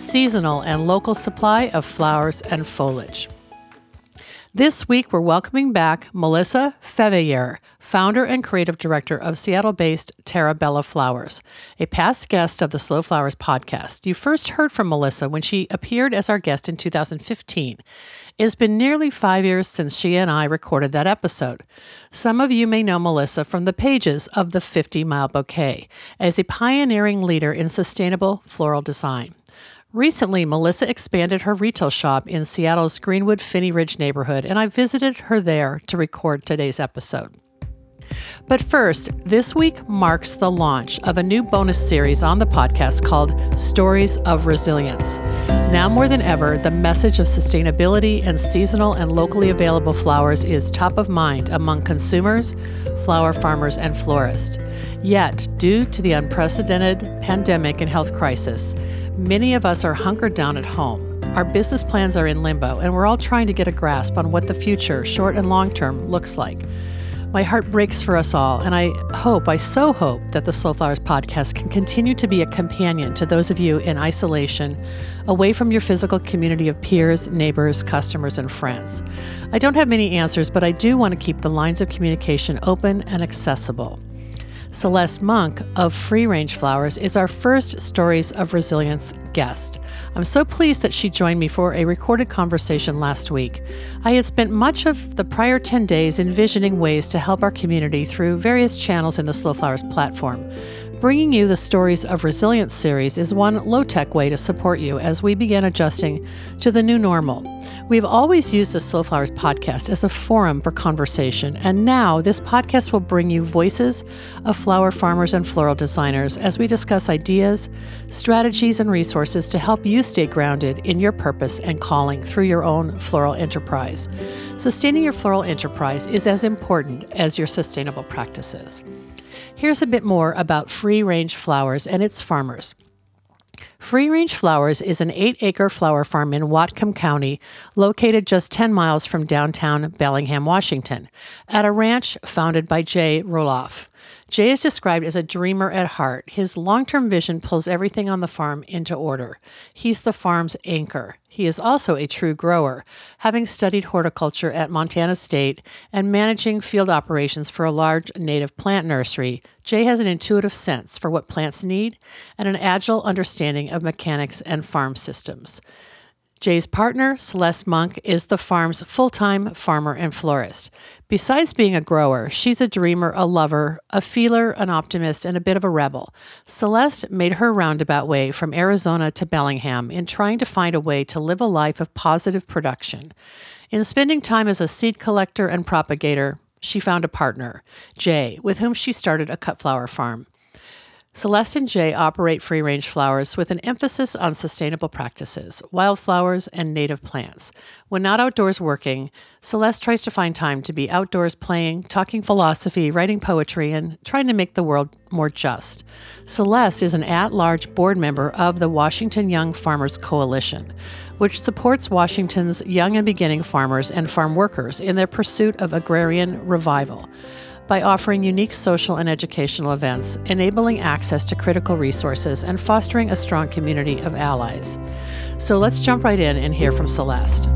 seasonal, and local supply of flowers and foliage. This week, we're welcoming back Melissa Feveyear, founder and creative director of Seattle based Terra Bella Flowers, a past guest of the Slow Flowers podcast. You first heard from Melissa when she appeared as our guest in 2015. It's been nearly five years since she and I recorded that episode. Some of you may know Melissa from the pages of the 50 Mile Bouquet as a pioneering leader in sustainable floral design. Recently, Melissa expanded her retail shop in Seattle's Greenwood Phinney Ridge neighborhood, and I visited her there to record today's episode. But first, this week marks the launch of a new bonus series on the podcast called Stories of Resilience. Now more than ever, the message of sustainability and seasonal and locally available flowers is top of mind among consumers, flower farmers, and florists. Yet, due to the unprecedented pandemic and health crisis, Many of us are hunkered down at home. Our business plans are in limbo, and we're all trying to get a grasp on what the future, short and long term, looks like. My heart breaks for us all, and I hope, I so hope, that the Slow Flowers podcast can continue to be a companion to those of you in isolation, away from your physical community of peers, neighbors, customers, and friends. I don't have many answers, but I do want to keep the lines of communication open and accessible. Celeste Monk of Free Range Flowers is our first Stories of Resilience guest. I'm so pleased that she joined me for a recorded conversation last week. I had spent much of the prior 10 days envisioning ways to help our community through various channels in the Slow Flowers platform. Bringing you the Stories of Resilience series is one low tech way to support you as we begin adjusting to the new normal. We've always used the Slow Flowers podcast as a forum for conversation, and now this podcast will bring you voices of flower farmers and floral designers as we discuss ideas, strategies, and resources to help you stay grounded in your purpose and calling through your own floral enterprise. Sustaining your floral enterprise is as important as your sustainable practices. Here's a bit more about free range flowers and its farmers. Free Range Flowers is an eight acre flower farm in Whatcom County, located just 10 miles from downtown Bellingham, Washington, at a ranch founded by Jay Roloff. Jay is described as a dreamer at heart. His long term vision pulls everything on the farm into order. He's the farm's anchor. He is also a true grower, having studied horticulture at Montana State and managing field operations for a large native plant nursery. Jay has an intuitive sense for what plants need and an agile understanding of mechanics and farm systems. Jay's partner, Celeste Monk, is the farm's full time farmer and florist. Besides being a grower, she's a dreamer, a lover, a feeler, an optimist, and a bit of a rebel. Celeste made her roundabout way from Arizona to Bellingham in trying to find a way to live a life of positive production. In spending time as a seed collector and propagator, she found a partner, Jay, with whom she started a cut flower farm. Celeste and Jay operate free range flowers with an emphasis on sustainable practices, wildflowers, and native plants. When not outdoors working, Celeste tries to find time to be outdoors playing, talking philosophy, writing poetry, and trying to make the world more just. Celeste is an at large board member of the Washington Young Farmers Coalition, which supports Washington's young and beginning farmers and farm workers in their pursuit of agrarian revival by offering unique social and educational events, enabling access to critical resources, and fostering a strong community of allies. So let's jump right in and hear from Celeste.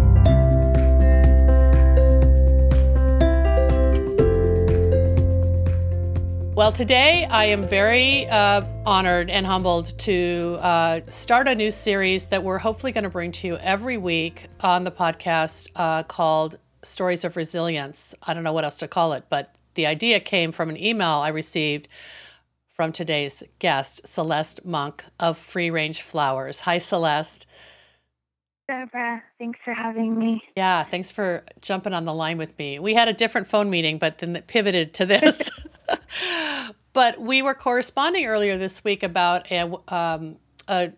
Well, today I am very uh, honored and humbled to uh, start a new series that we're hopefully going to bring to you every week on the podcast uh, called Stories of Resilience. I don't know what else to call it, but the idea came from an email I received from today's guest, Celeste Monk of Free Range Flowers. Hi, Celeste. Deborah, thanks for having me. Yeah, thanks for jumping on the line with me. We had a different phone meeting, but then it pivoted to this. but we were corresponding earlier this week about a, um, a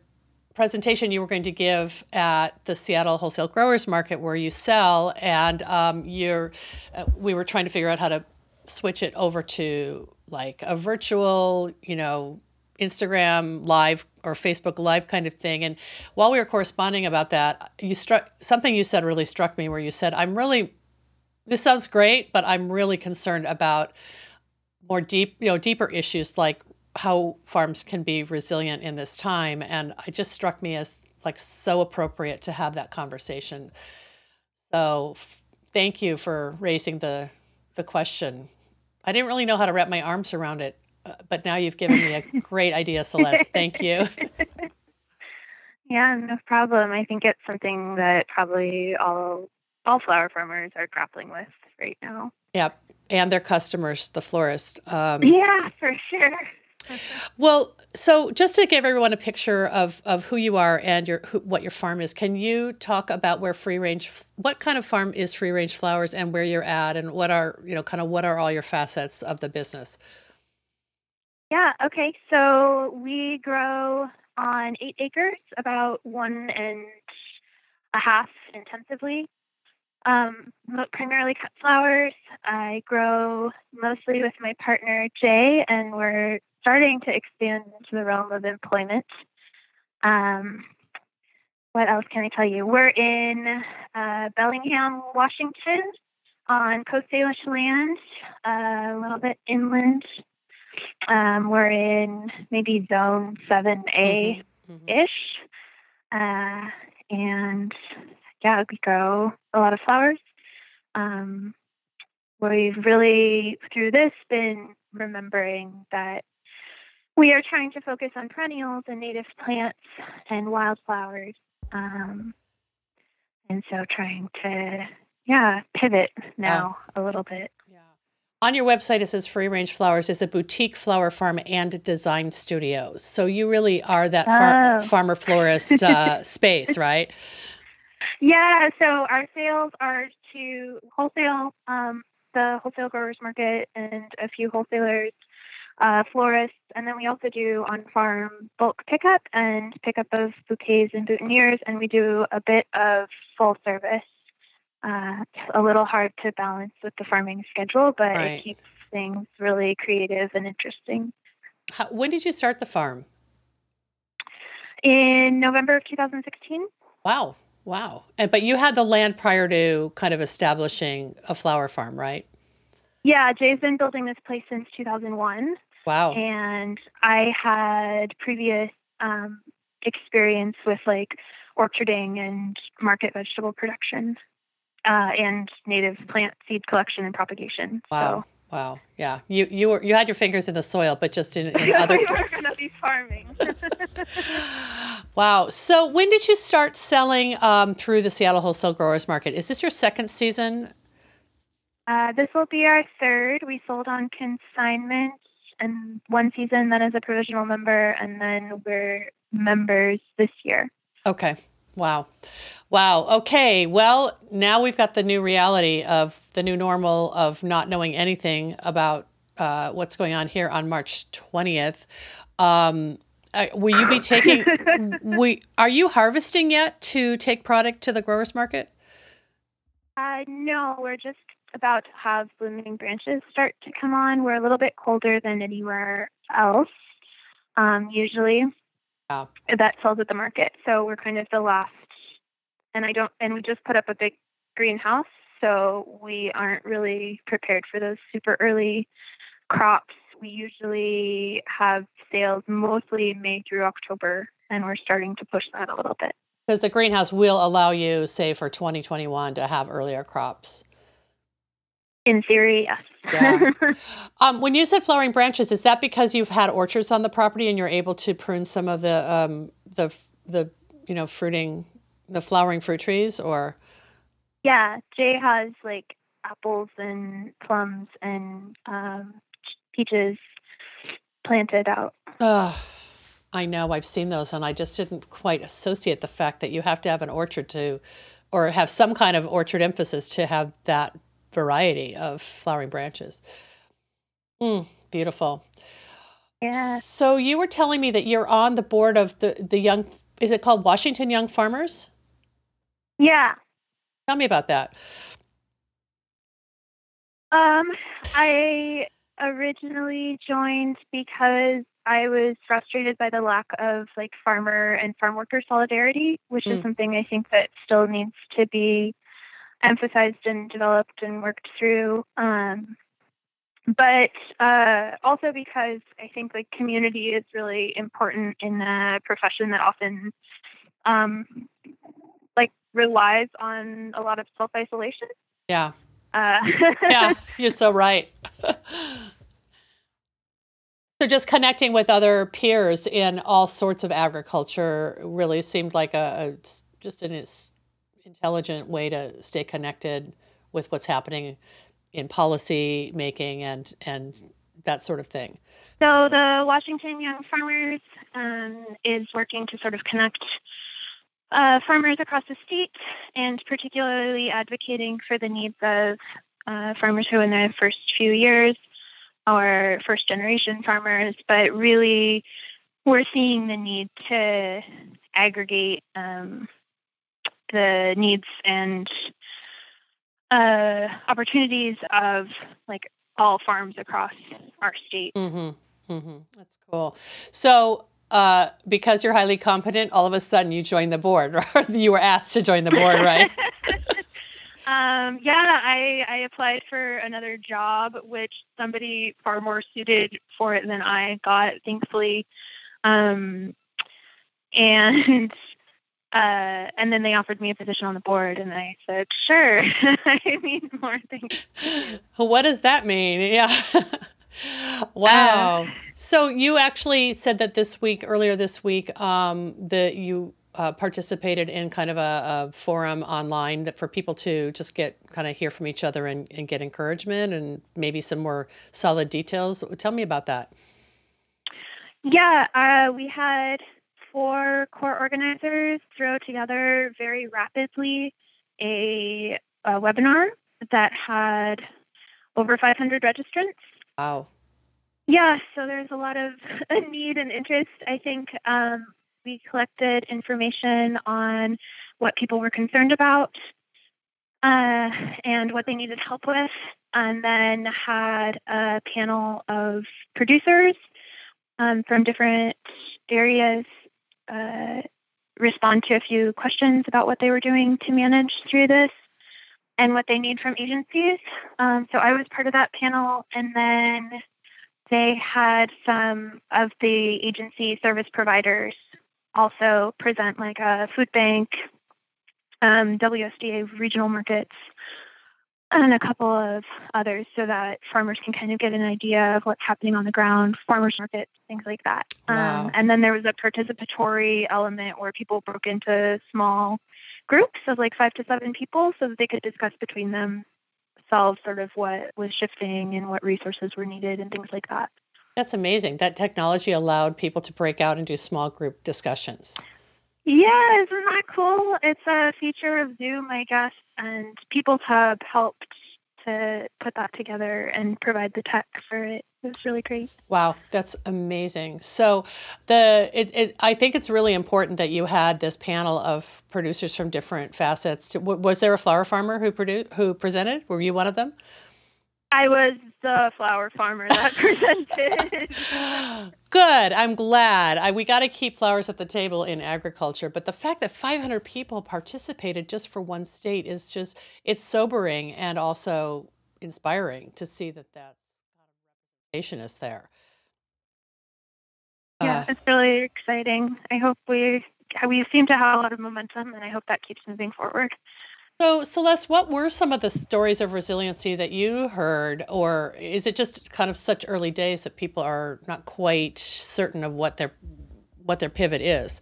presentation you were going to give at the Seattle Wholesale Growers Market where you sell, and um, you're, uh, we were trying to figure out how to switch it over to like a virtual, you know, Instagram live or Facebook live kind of thing. And while we were corresponding about that, you struck something you said really struck me where you said, I'm really, this sounds great, but I'm really concerned about more deep, you know, deeper issues like how farms can be resilient in this time. And it just struck me as like so appropriate to have that conversation. So f- thank you for raising the the question. I didn't really know how to wrap my arms around it, uh, but now you've given me a great idea, Celeste. Thank you. Yeah, no problem. I think it's something that probably all all flower farmers are grappling with right now. Yep, and their customers, the florist. Um, yeah, for sure. Well, so just to give everyone a picture of, of who you are and your who, what your farm is, can you talk about where free range, what kind of farm is free range flowers, and where you're at, and what are you know kind of what are all your facets of the business? Yeah. Okay. So we grow on eight acres, about one and a half intensively. Um, primarily cut flowers. I grow mostly with my partner Jay, and we're starting to expand into the realm of employment. Um, what else can I tell you? We're in uh, Bellingham, Washington, on Coast Salish land, uh, a little bit inland. Um, we're in maybe zone 7A mm-hmm. mm-hmm. ish. Uh, and yeah, we grow a lot of flowers. Um, we've really, through this, been remembering that we are trying to focus on perennials and native plants and wildflowers. Um, and so trying to, yeah, pivot now a little bit. Yeah. On your website, it says Free Range Flowers is a boutique flower farm and design studio. So you really are that far- oh. farmer florist uh, space, right? Yeah. So our sales are to wholesale, um, the wholesale growers market, and a few wholesalers uh, florists, and then we also do on farm bulk pickup and pickup of bouquets and boutonnieres, and we do a bit of full service. Uh, a little hard to balance with the farming schedule, but right. it keeps things really creative and interesting. How, when did you start the farm? In November of 2016. Wow. Wow. And, but you had the land prior to kind of establishing a flower farm, right? Yeah, Jay's been building this place since 2001. Wow. And I had previous um, experience with like orcharding and market vegetable production uh, and native plant seed collection and propagation. Wow. So, Wow. Yeah. You you were you had your fingers in the soil, but just in, in other. we were gonna be farming. wow. So when did you start selling um, through the Seattle Wholesale Growers Market? Is this your second season? Uh, this will be our third. We sold on consignment and one season, then as a provisional member, and then we're members this year. Okay. Wow. Wow. Okay. Well, now we've got the new reality of the new normal of not knowing anything about uh, what's going on here on March 20th. Um, uh, will you be taking, we, are you harvesting yet to take product to the growers market? Uh, no, we're just about to have blooming branches start to come on. We're a little bit colder than anywhere else, um, usually. That sells at the market. So we're kind of the last. And I don't. And we just put up a big greenhouse, so we aren't really prepared for those super early crops. We usually have sales mostly May through October, and we're starting to push that a little bit. Because the greenhouse will allow you, say, for 2021 to have earlier crops. In theory, yes. yeah. Um, when you said flowering branches, is that because you've had orchards on the property and you're able to prune some of the um, the the you know fruiting the flowering fruit trees, or? Yeah, Jay has like apples and plums and um, peaches planted out. Oh, I know. I've seen those, and I just didn't quite associate the fact that you have to have an orchard to, or have some kind of orchard emphasis to have that variety of flowering branches. Mm, beautiful. Yeah. So you were telling me that you're on the board of the the young. Is it called Washington Young Farmers? Yeah. Tell me about that. Um, I originally joined because I was frustrated by the lack of like farmer and farm worker solidarity, which mm. is something I think that still needs to be emphasized and developed and worked through. Um, but uh, also because I think like community is really important in a profession that often um, like relies on a lot of self isolation. Yeah. Uh, yeah, you're so right. so just connecting with other peers in all sorts of agriculture really seemed like a, a just an intelligent way to stay connected with what's happening in policy making and and that sort of thing. So the Washington Young Farmers um, is working to sort of connect uh, farmers across the state, and particularly advocating for the needs of uh, farmers who, in their first few years, are first generation farmers, but really we're seeing the need to aggregate um, the needs and uh, opportunities of like all farms across our state. Mm-hmm. Mm-hmm. That's cool. So, uh, because you're highly competent, all of a sudden you joined the board, right? you were asked to join the board, right? um, yeah, I, I applied for another job, which somebody far more suited for it than I got, thankfully. Um, and uh, and then they offered me a position on the board, and I said, "Sure, I need more things." What does that mean? Yeah. wow. Uh, so you actually said that this week, earlier this week, um, that you uh, participated in kind of a, a, forum online that for people to just get kind of hear from each other and, and get encouragement and maybe some more solid details. Tell me about that. Yeah, uh, we had four core organizers throw together very rapidly a, a webinar that had over 500 registrants. Wow. Yeah, so there's a lot of need and interest. I think um, we collected information on what people were concerned about uh, and what they needed help with, and then had a panel of producers um, from different areas uh, respond to a few questions about what they were doing to manage through this and what they need from agencies. Um, so I was part of that panel, and then they had some of the agency service providers also present, like a food bank, um, WSDA regional markets, and a couple of others so that farmers can kind of get an idea of what's happening on the ground, farmers markets, things like that. Wow. Um, and then there was a participatory element where people broke into small groups of like five to seven people so that they could discuss between themselves sort of what was shifting and what resources were needed and things like that. That's amazing. That technology allowed people to break out and do small group discussions. Yeah, isn't that cool? It's a feature of Zoom, I guess, and People's Hub helped to put that together and provide the tech for it. It was really great. Wow, that's amazing. So, the it, it, I think it's really important that you had this panel of producers from different facets. Was there a flower farmer who produced who presented? Were you one of them? I was the flower farmer that presented. Good. I'm glad. I, we got to keep flowers at the table in agriculture. But the fact that 500 people participated just for one state is just, it's sobering and also inspiring to see that that's representation is there. Yeah, uh, it's really exciting. I hope we we seem to have a lot of momentum, and I hope that keeps moving forward. So, Celeste, what were some of the stories of resiliency that you heard, or is it just kind of such early days that people are not quite certain of what their what their pivot is?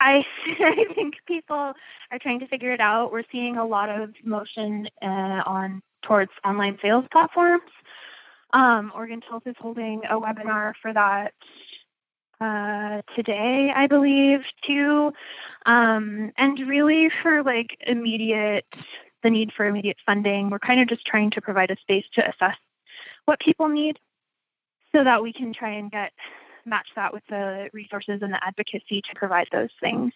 I, I think people are trying to figure it out. We're seeing a lot of motion uh, on towards online sales platforms. Um, Oregon Tilth is holding a webinar for that uh, today, I believe, too. Um, and really, for like immediate, the need for immediate funding, we're kind of just trying to provide a space to assess what people need. so that we can try and get match that with the resources and the advocacy to provide those things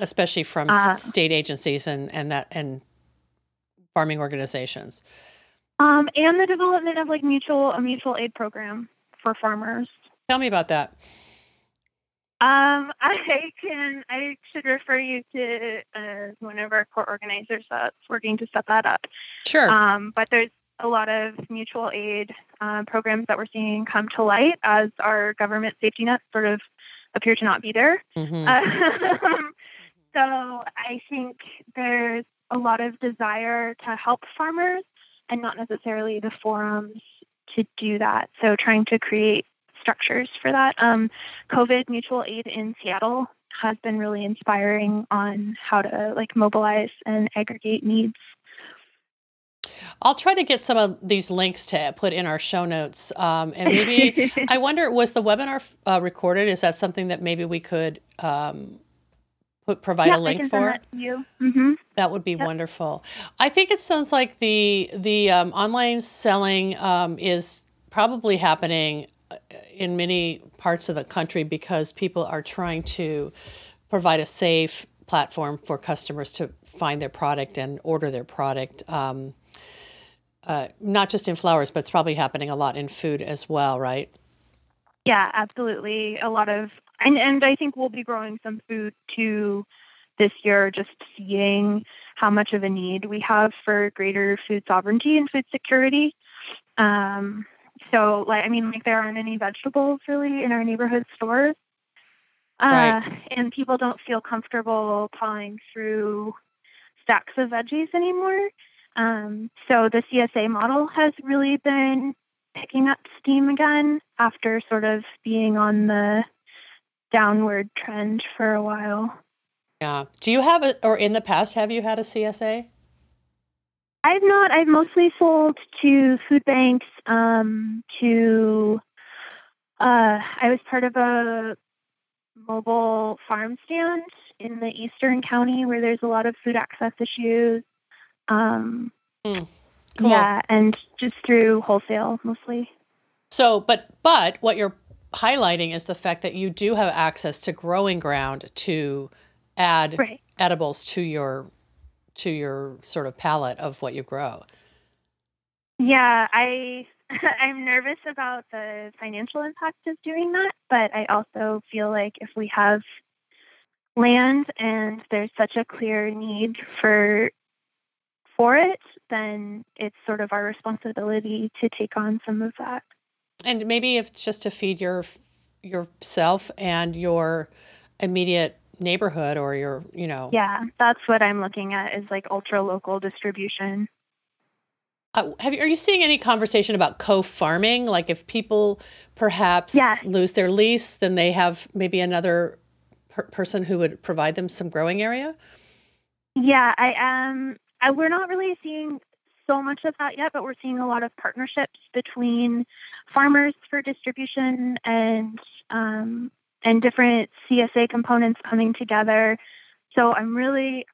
especially from uh, state agencies and and that and farming organizations um, and the development of like mutual a mutual aid program for farmers tell me about that um, I can. I should refer you to uh, one of our core organizers that's working to set that up. Sure. Um, but there's a lot of mutual aid uh, programs that we're seeing come to light as our government safety nets sort of appear to not be there. Mm-hmm. Uh, so I think there's a lot of desire to help farmers and not necessarily the forums to do that. So trying to create structures for that. Um, COVID mutual aid in Seattle has been really inspiring on how to like mobilize and aggregate needs. I'll try to get some of these links to put in our show notes. Um, and maybe I wonder, was the webinar uh, recorded? Is that something that maybe we could um, put provide yeah, a link for? That, you. Mm-hmm. that would be yep. wonderful. I think it sounds like the the um, online selling um, is probably happening in many parts of the country because people are trying to provide a safe platform for customers to find their product and order their product. Um, uh, not just in flowers, but it's probably happening a lot in food as well, right? Yeah, absolutely. A lot of, and, and I think we'll be growing some food too this year, just seeing how much of a need we have for greater food sovereignty and food security. Um, so, like, I mean, like, there aren't any vegetables really in our neighborhood stores. Uh, right. And people don't feel comfortable pawing through stacks of veggies anymore. Um, so the CSA model has really been picking up steam again after sort of being on the downward trend for a while. Yeah. Do you have it, or in the past, have you had a CSA? I've not. I've mostly sold to food banks, um, to, uh, I was part of a mobile farm stand in the eastern county where there's a lot of food access issues. Um, mm, cool. Yeah, and just through wholesale mostly. So, but but what you're highlighting is the fact that you do have access to growing ground to add right. edibles to your to your sort of palette of what you grow. Yeah, I I'm nervous about the financial impact of doing that, but I also feel like if we have land and there's such a clear need for for it, then it's sort of our responsibility to take on some of that. And maybe if it's just to feed your yourself and your immediate neighborhood or your, you know. Yeah, that's what I'm looking at is like ultra local distribution. Uh, have you, are you seeing any conversation about co-farming? Like if people perhaps yeah. lose their lease, then they have maybe another per- person who would provide them some growing area? Yeah, I am. I, we're not really seeing so much of that yet, but we're seeing a lot of partnerships between farmers for distribution and um, and different CSA components coming together. So I'm really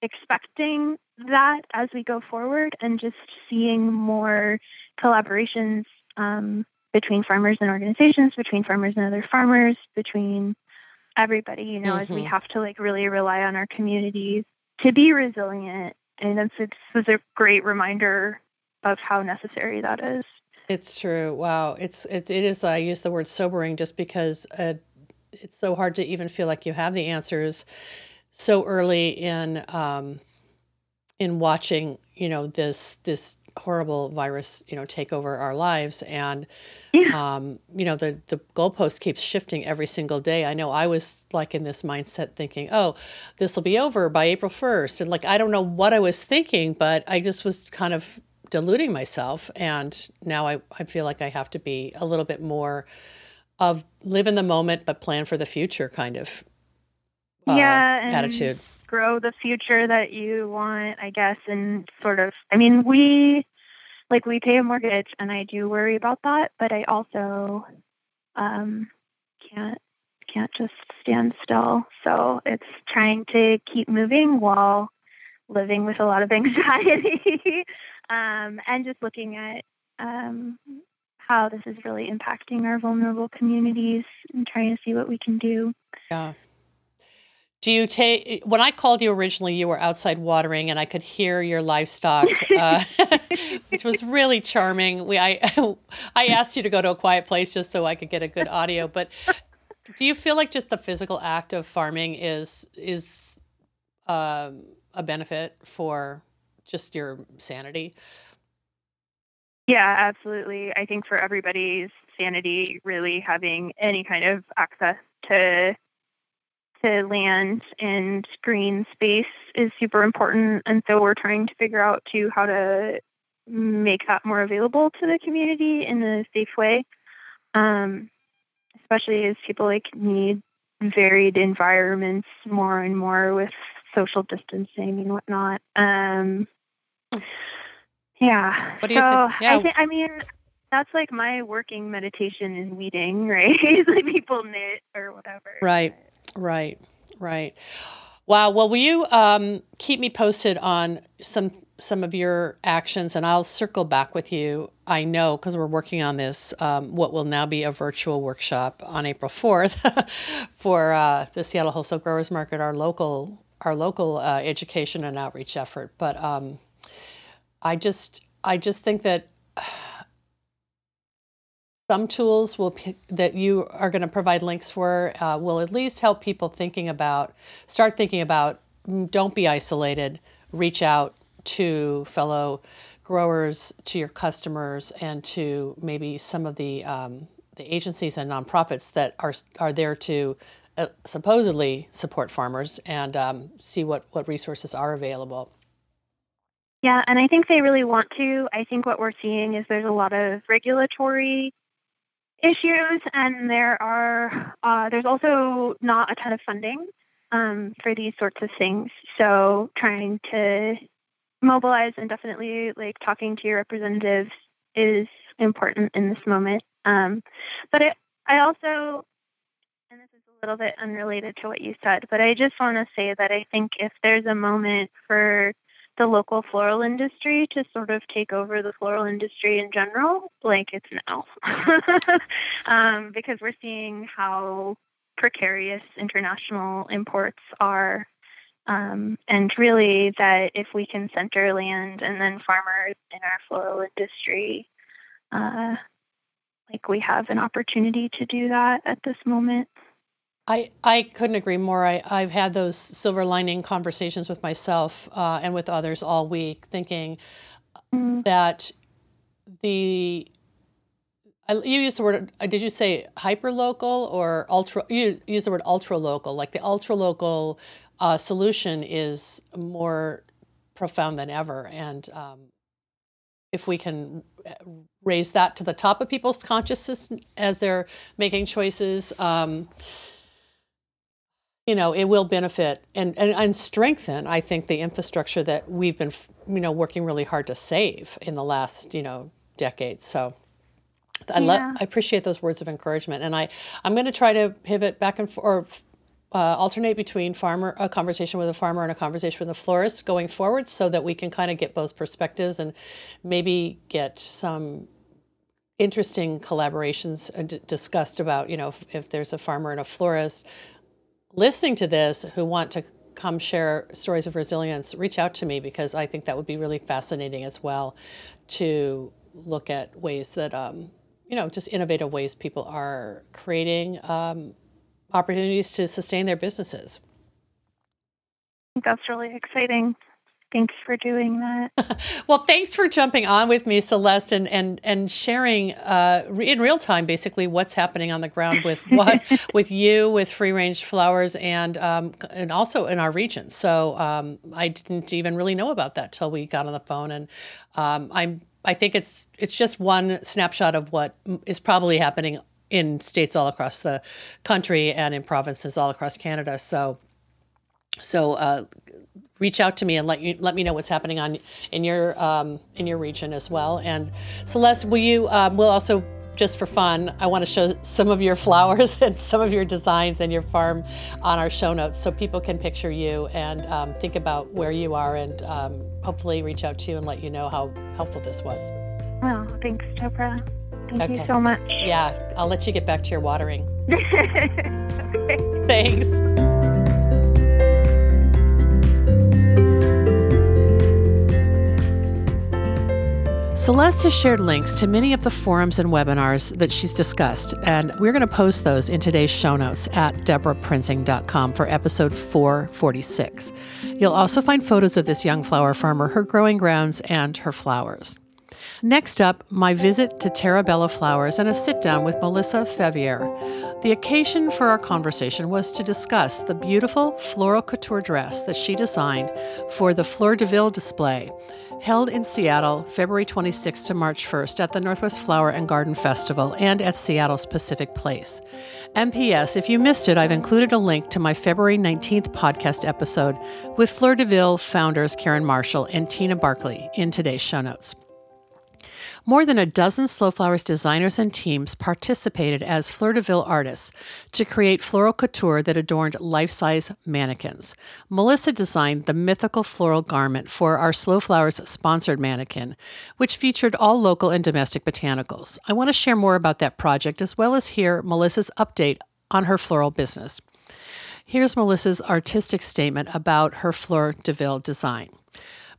expecting that as we go forward and just seeing more collaborations um, between farmers and organizations, between farmers and other farmers, between everybody, you know, mm-hmm. as we mm-hmm. have to like really rely on our communities to be resilient and this was a great reminder of how necessary that is. It's true. Wow. It's it, it is. I use the word sobering just because uh, it's so hard to even feel like you have the answers so early in um, in watching. You know this this horrible virus, you know, take over our lives. And, yeah. um, you know, the, the goalpost keeps shifting every single day. I know I was like in this mindset thinking, oh, this will be over by April 1st. And like, I don't know what I was thinking, but I just was kind of deluding myself. And now I, I feel like I have to be a little bit more of live in the moment, but plan for the future kind of uh, yeah, attitude grow the future that you want, I guess, and sort of, I mean, we, like, we pay a mortgage and I do worry about that, but I also um, can't, can't just stand still. So it's trying to keep moving while living with a lot of anxiety um, and just looking at um, how this is really impacting our vulnerable communities and trying to see what we can do. Yeah. Do you take when I called you originally? You were outside watering, and I could hear your livestock, uh, which was really charming. We I I asked you to go to a quiet place just so I could get a good audio. But do you feel like just the physical act of farming is is um, a benefit for just your sanity? Yeah, absolutely. I think for everybody's sanity, really having any kind of access to to land and green space is super important. And so we're trying to figure out too how to make that more available to the community in a safe way. Um, especially as people like need varied environments more and more with social distancing and whatnot. Um, yeah. What do you so think? Yeah. I, th- I mean, that's like my working meditation is weeding, right? like people knit or whatever. Right. Right, right. Wow. Well, will you um, keep me posted on some some of your actions, and I'll circle back with you. I know because we're working on this. Um, what will now be a virtual workshop on April fourth for uh, the Seattle Wholesale Growers Market, our local our local uh, education and outreach effort. But um, I just I just think that some tools will that you are going to provide links for uh, will at least help people thinking about start thinking about mm, don't be isolated. Reach out to fellow growers to your customers and to maybe some of the um, the agencies and nonprofits that are are there to uh, supposedly support farmers and um, see what what resources are available yeah, and I think they really want to. I think what we're seeing is there's a lot of regulatory issues, and there are uh, there's also not a ton of funding um, for these sorts of things. So trying to mobilize and definitely like talking to your representatives is important in this moment. Um, but it, I also, and this is a little bit unrelated to what you said, but I just want to say that I think if there's a moment for the local floral industry to sort of take over the floral industry in general, like it's now. um, because we're seeing how precarious international imports are. Um, and really, that if we can center land and then farmers in our floral industry, uh, like we have an opportunity to do that at this moment. I, I couldn't agree more. I, I've had those silver lining conversations with myself uh, and with others all week, thinking mm. that the you used the word. Uh, did you say hyper local or ultra? You use the word ultra local. Like the ultra local uh, solution is more profound than ever, and um, if we can uh, raise that to the top of people's consciousness as they're making choices. Um, you know, it will benefit and, and, and strengthen, I think, the infrastructure that we've been, you know, working really hard to save in the last, you know, decades. So I love, I appreciate those words of encouragement. And I, I'm going to try to pivot back and forth, or uh, alternate between farmer, a conversation with a farmer and a conversation with a florist going forward so that we can kind of get both perspectives and maybe get some interesting collaborations uh, discussed about, you know, if, if there's a farmer and a florist, listening to this who want to come share stories of resilience, reach out to me because I think that would be really fascinating as well to look at ways that, um, you know, just innovative ways people are creating um, opportunities to sustain their businesses. That's really exciting. Thanks for doing that. well, thanks for jumping on with me, Celeste, and and, and sharing uh, in real time basically what's happening on the ground with what with you with free range flowers and um, and also in our region. So um, I didn't even really know about that till we got on the phone, and um, I'm I think it's it's just one snapshot of what is probably happening in states all across the country and in provinces all across Canada. So so uh, reach out to me and let you let me know what's happening on in your um, in your region as well. And Celeste, will you? Um, we'll also just for fun, I want to show some of your flowers and some of your designs and your farm on our show notes so people can picture you and um, think about where you are and um, hopefully reach out to you and let you know how helpful this was. Well, thanks, Deborah. Thank Okay. you so much. Yeah, I'll let you get back to your watering. okay. Thanks. Celeste has shared links to many of the forums and webinars that she's discussed, and we're going to post those in today's show notes at debraprinzing.com for episode 446. You'll also find photos of this young flower farmer, her growing grounds, and her flowers. Next up, my visit to Terra Bella Flowers and a sit down with Melissa Feveyear. The occasion for our conversation was to discuss the beautiful floral couture dress that she designed for the Fleur de Ville display held in Seattle February 26th to March 1st at the Northwest Flower and Garden Festival and at Seattle's Pacific Place. MPS, if you missed it, I've included a link to my February 19th podcast episode with Fleur de Ville founders Karen Marshall and Tina Barkley in today's show notes. More than a dozen Slow Flowers designers and teams participated as Fleur de Ville artists to create floral couture that adorned life size mannequins. Melissa designed the mythical floral garment for our Slow Flowers sponsored mannequin, which featured all local and domestic botanicals. I want to share more about that project as well as hear Melissa's update on her floral business. Here's Melissa's artistic statement about her Fleur de Ville design.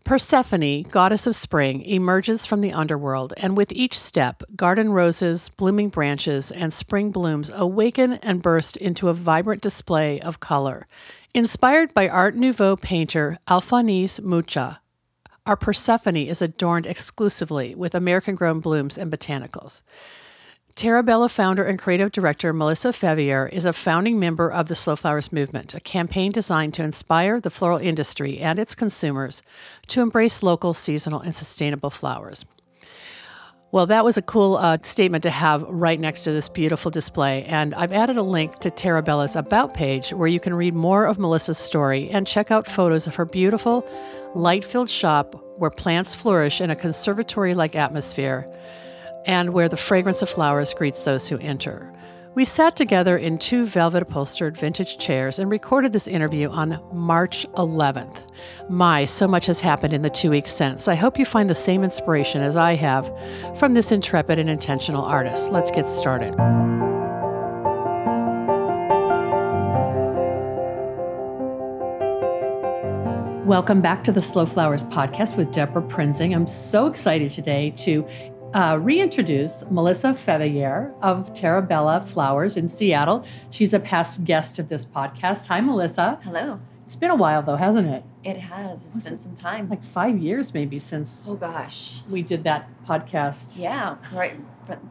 Persephone, goddess of spring, emerges from the underworld, and with each step, garden roses, blooming branches, and spring blooms awaken and burst into a vibrant display of color. Inspired by Art Nouveau painter Alphonse Mucha, our Persephone is adorned exclusively with American grown blooms and botanicals. Terra Bella founder and creative director Melissa Feveyear is a founding member of the Slow Flowers Movement, a campaign designed to inspire the floral industry and its consumers to embrace local, seasonal, and sustainable flowers. Well, that was a cool uh, statement to have right next to this beautiful display. And I've added a link to Terra Bella's About page where you can read more of Melissa's story and check out photos of her beautiful, light filled shop where plants flourish in a conservatory like atmosphere and where the fragrance of flowers greets those who enter. We sat together in two velvet upholstered vintage chairs and recorded this interview on March 11th. My, so much has happened in the two weeks since. I hope you find the same inspiration as I have from this intrepid and intentional artist. Let's get started. Welcome back to the Slow Flowers podcast with Debra Prinzing. I'm so excited today to uh, reintroduce Melissa Feveyear of Terra Bella Flowers in Seattle. She's a past guest of this podcast. Hi, Melissa. Hello. It's been a while, though, hasn't it? It has. It's been some time. Like five years, maybe, since oh gosh. we did that podcast. Yeah. Right.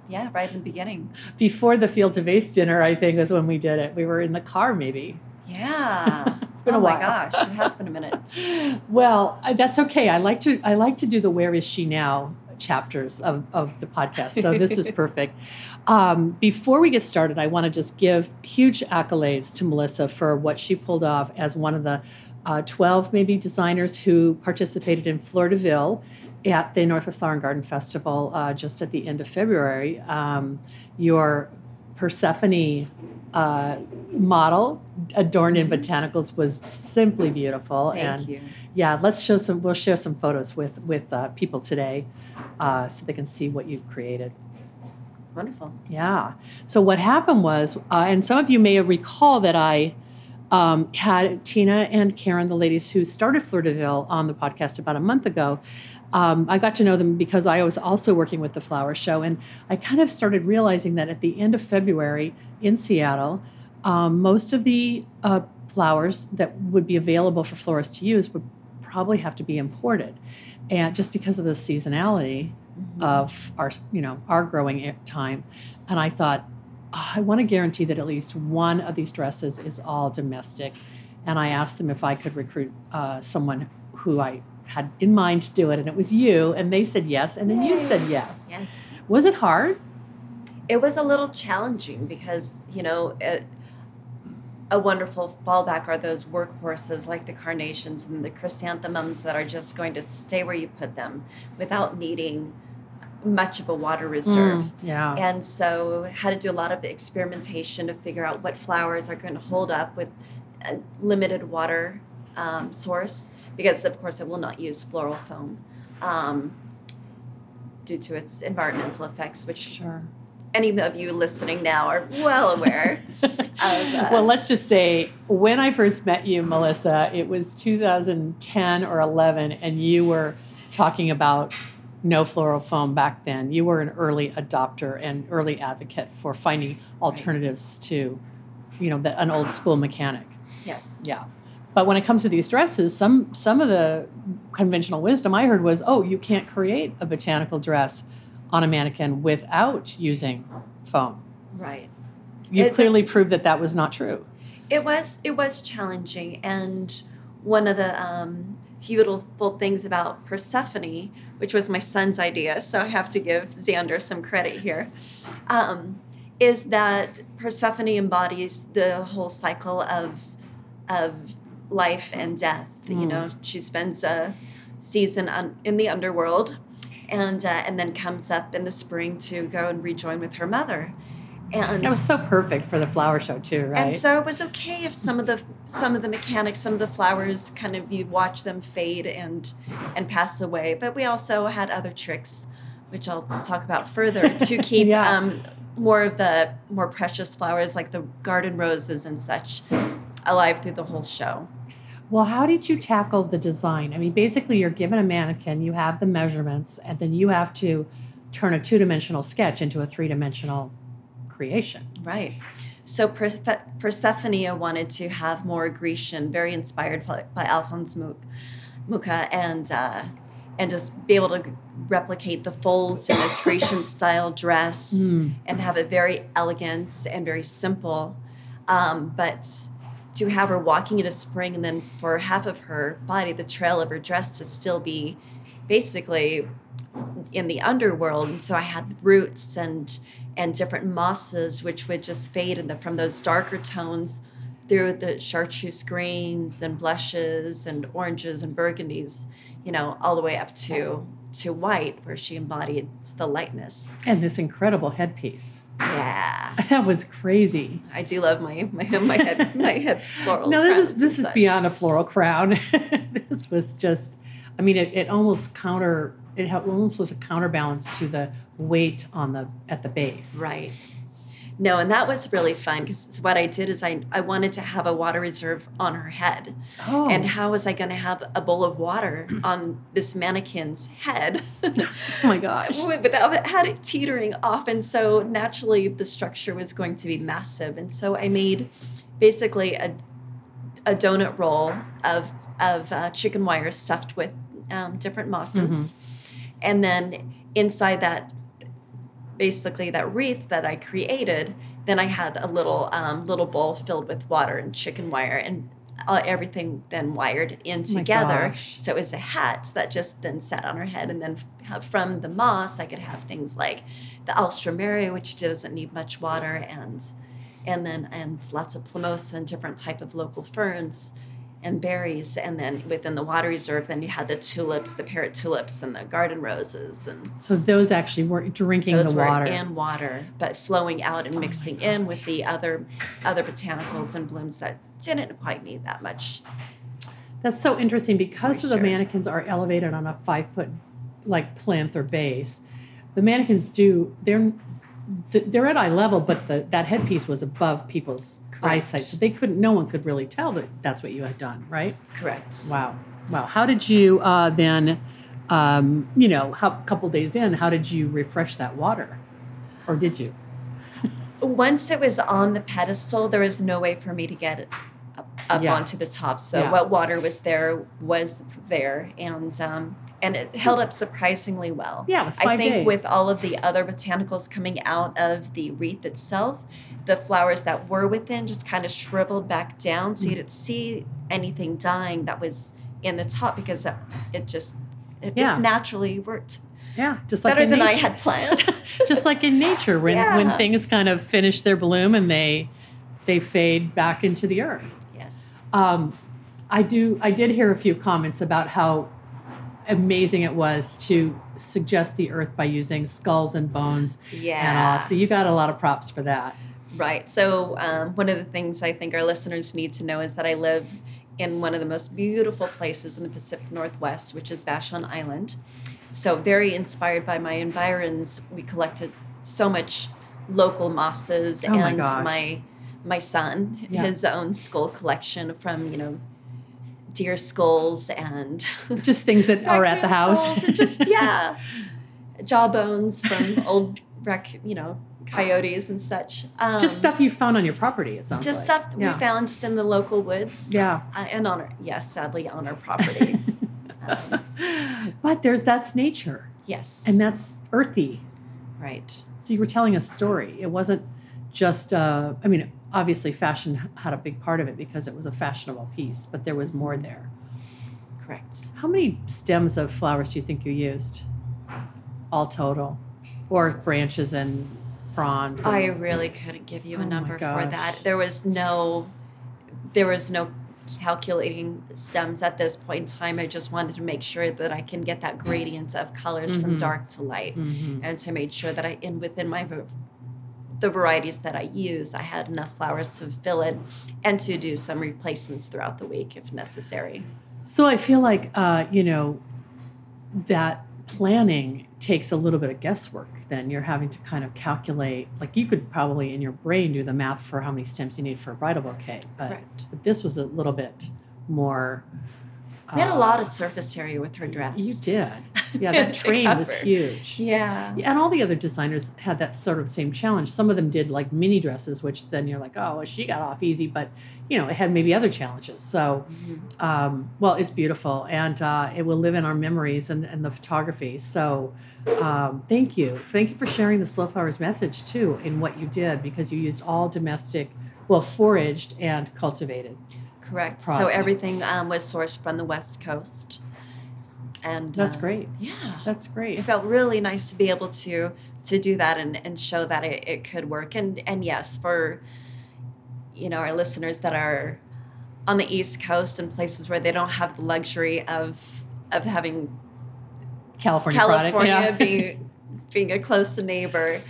Yeah. Right in the beginning. Before the Field to Vase dinner, I think, was when we did it. We were in the car, maybe. Yeah. It's been oh a while. Oh my gosh. It has been a minute. well, I- that's okay. I like to I like to do the Where Is She Now chapters of, of the podcast. So this is perfect. Um, before we get started, I want to just give huge accolades to Melissa for what she pulled off as one of the uh, 12 maybe designers who participated in Fleur de Ville at the Northwest Flower and Garden Festival uh, just at the end of February. Um, your Persephone uh, model adorned in botanicals was simply beautiful Thank and you. yeah let's show some we'll share some photos with with uh, people today uh, so they can see what you've created Wonderful. yeah so what happened was uh, and some of you may recall that i um, had tina and karen the ladies who started fleur de ville on the podcast about a month ago um, i got to know them because i was also working with the flower show and i kind of started realizing that at the end of february in seattle um, most of the uh, flowers that would be available for florists to use would probably have to be imported. And just because of the seasonality Mhm. of our you know our growing time. And i thought "Oh, i want to guarantee that at least one of these dresses is all domestic. And i asked them if i could recruit uh, someone who i had in mind to do it and it was you and they said yes and then you said yes Yes. was it hard It was a little challenging because you know. It, a wonderful fallback are those workhorses like the carnations and the chrysanthemums that are just going to stay where you put them without needing much of a water reserve. Mm, yeah And so, had to do a lot of experimentation to figure out what flowers are going to hold up with a limited water um, source, because of course I will not use floral foam. Um, due to its environmental effects, which Sure. any of you listening now are well aware of. Uh, well, let's just say when I first met you, Melissa, it was 2010 or 11, and you were talking about no floral foam back then. You were an early adopter and early advocate for finding alternatives to, you know, the, an old school mechanic. yes. Yeah. But when it comes to these dresses, some some of the conventional wisdom I heard was, oh, you can't create a botanical dress on a mannequin without using foam. Right. You It- clearly proved that that was not true. It was it was challenging, and one of the um, beautiful things about Persephone, which was my son's idea, so I have to give Xander some credit here, um, is that Persephone embodies the whole cycle of of life and death. You Mm. know, she spends a season un- in the underworld, and uh, and then comes up in the spring to go and rejoin with her mother. And That was so perfect for the flower show too, right? and so it was okay if some of the some of the mechanics, some of the flowers, kind of you watch them fade and and pass away. But we also had other tricks, which I'll talk about further, to keep Yeah. um, more of the more precious flowers like the garden roses and such alive through the whole show. Well, how did you tackle the design? I mean, basically, you're given a mannequin, you have the measurements, and then you have to turn a two dimensional sketch into a three dimensional creation. Right. So Perse- Persephone wanted to have more Grecian, very inspired by, by Alphonse Much, Mucha, and uh, and just be able to replicate the folds in this Grecian style dress Mm. and have it very elegant and very simple. Um, but to have her walking in a spring and then for half of her body, the trail of her dress to still be basically in the underworld. And so I had roots and and different mosses which would just fade in the, from those darker tones through the chartreuse greens and blushes and oranges and burgundies, you know, all the way up to to white where she embodied the lightness. And this incredible headpiece. Yeah. That was crazy. I do love my my, my head my head floral. no, this is this is such. beyond a floral crown. this was just, I mean, it, it almost counter. It almost was a counterbalance to the weight on the at the base. Right. No, and that was really fun because what I did is I, I wanted to have a water reserve on her head. Oh, And how was I going to have a bowl of water on this mannequin's head oh my gosh. without it had it teetering off? And so naturally, the structure was going to be massive. And so I made basically a, a donut roll of of uh, chicken wire stuffed with um, different mosses, and then inside that basically that wreath that I created, then I had a little um, little bowl filled with water and chicken wire and uh, everything then wired in Oh together. gosh. So it was a hat that just then sat on her head, and then f- from the moss I could have things like the alstroemeria, which doesn't need much water, and and then and lots of plumosa and different type of local ferns and berries and then within the water reserve then you had the tulips the parrot tulips and the garden roses and So those actually weren't drinking those the were water. in water but flowing out and mixing in with the other other botanicals and blooms that didn't quite need that much That's so interesting because of the mannequins are elevated on a five foot like plinth or base. The mannequins do they're they're at eye level, but the that headpiece was above people's Correct. eyesight, so they couldn't. No one could really tell that that's what you had done, right? correct Wow, wow. How did you uh, then? Um, you know, how, a couple days in, how did you refresh that water, or did you? once it was on the pedestal there was no way for me to get it up, up Yeah. onto the top so Yeah. what water was there was there and um and it held up surprisingly well Yeah, I think days. with all of the other botanicals coming out of the wreath itself, the flowers that were within just kind of shriveled back down, so you didn't see anything dying that was in the top because it- just it Yeah. just naturally worked yeah, just like better in than I had planned. just like in nature when when things kind of finish their bloom and they they fade back into the earth. yes. Um, I do. I did hear a few comments about how amazing it was to suggest the earth by using skulls and bones and all. Yeah. So you got a lot of props for that. Right. So, um, one of the things I think our listeners need to know is that I live in one of the most beautiful places in the Pacific Northwest, which is Vashon Island. so very inspired by my environs, we collected so much local mosses Oh and gosh. my my son Yeah. his own skull collection from you know deer skulls and Just things that are at the house. just yeah jawbones from old rac- you know coyotes and such um, just stuff you found on your property, it sounds just like. stuff Yeah. we found just in the local woods Yeah. uh, and on our yes sadly on our property um, but there's that's nature yes and that's earthy. right So you were telling a story. It wasn't just uh, I mean, obviously fashion had a big part of it because it was a fashionable piece, but there was more there. correct How many stems of flowers do you think you used? All total. Or branches and fronds. and- I really couldn't give you Oh a my number for that. There was no there was no calculating stems at this point in time. I just wanted to make sure that I can get that gradient of colors Mhm. from dark to light. Mhm. And so I made sure that I in within my the varieties that I use, I had enough flowers to fill it and to do some replacements throughout the week if necessary. So I feel like uh, you know that planning takes a little bit of guesswork. Then you're having to kind of calculate. Like you could probably in your brain do the math for how many stems you need for a bridal bouquet, but, Correct. but this was a little bit more. We had a lot of surface area with her dress. You did, yeah. That train was huge. Yeah. Yeah, and all the other designers had that sort of same challenge. Some of them did like mini dresses, which then you're like, oh, well, she got off easy, but you know, it had maybe other challenges. So, Mhm. um, well, it's beautiful, and uh, it will live in our memories and, and the photography. So, um, thank you, thank you for sharing the slow flowers message too in what you did because you used all domestic, well, foraged and cultivated. Correct. So everything um, was sourced from the West Coast, and That's uh, great. Yeah, That's great. it felt really nice to be able to to do that and, and show that it, it could work. And and yes, for you know our listeners that are on the East Coast and places where they don't have the luxury of of having California, California product. Yeah. being being a close neighbor,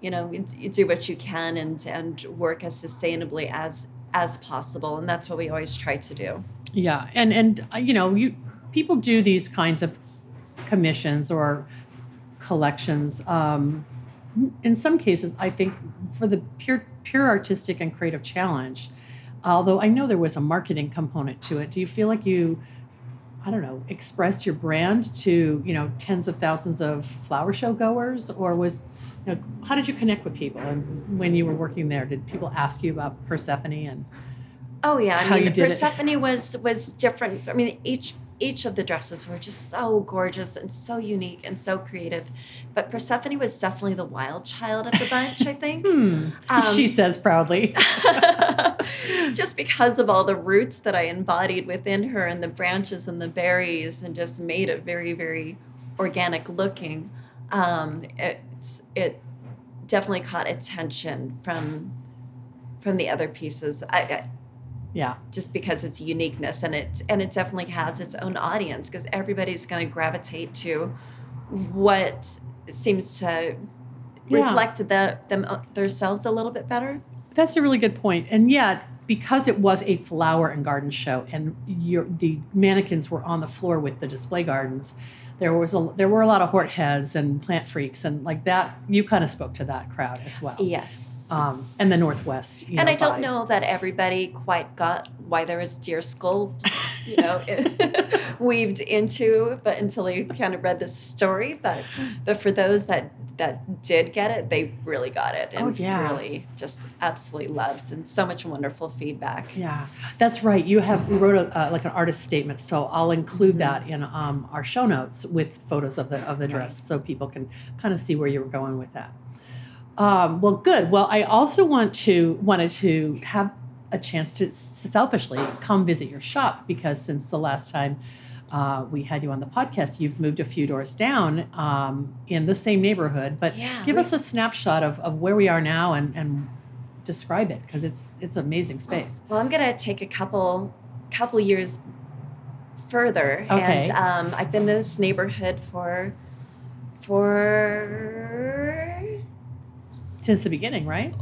you know, you, you do what you can and and work as sustainably as as possible, and that's what we always try to do. Yeah, and and uh, you know, you people do these kinds of commissions or collections. Um, in some cases, I think for the pure pure artistic and creative challenge. Although I know there was a marketing component to it, do you feel like you, I don't know, expressed your brand to you know tens of thousands of flower show goers, or was, you know, how did you connect with people? And when you were working there, did people ask you about Persephone and Oh yeah, I mean did it. Persephone was was different. I mean each each of the dresses were just so gorgeous and so unique and so creative. But Persephone was definitely the wild child of the bunch, I think. Hmm, Um, she says proudly. just because of all the roots that I embodied within her and the branches and the berries and just made it very, very organic looking. Um, it's it definitely caught attention from from the other pieces. I, I Yeah. just because its uniqueness and it and it definitely has its own audience because everybody's going to gravitate to what seems to Yeah. reflect the, them uh, themselves a little bit better. That's a really good point. And yet, because it was a flower and garden show, and your, the mannequins were on the floor with the display gardens, there was a there were a lot of hort heads and plant freaks, and like that. You kind of spoke to that crowd as well. Yes. Um, and the Northwest. You and know, I don't vibe. know that everybody quite got why there was deer skulls, you know, weaved into, but until they kind of read the story. But but for those that that did get it, they really got it and Oh, yeah. really just absolutely loved and so much wonderful feedback. Yeah, that's right. You have we wrote a, uh, like an artist statement, so I'll include Mhm. that in um, our show notes with photos of the of the dress, so people can kind of see where you were going with that. Um, well, good. Well, I also want to wanted to have a chance to selfishly come visit your shop because since the last time uh, we had you on the podcast, you've moved a few doors down um, in the same neighborhood. But Yeah, give us a snapshot of, of where we are now and, and describe it because it's it's amazing space. Well, I'm gonna take a couple couple years further, Okay. and um, I've been in this neighborhood for for Since the beginning, right?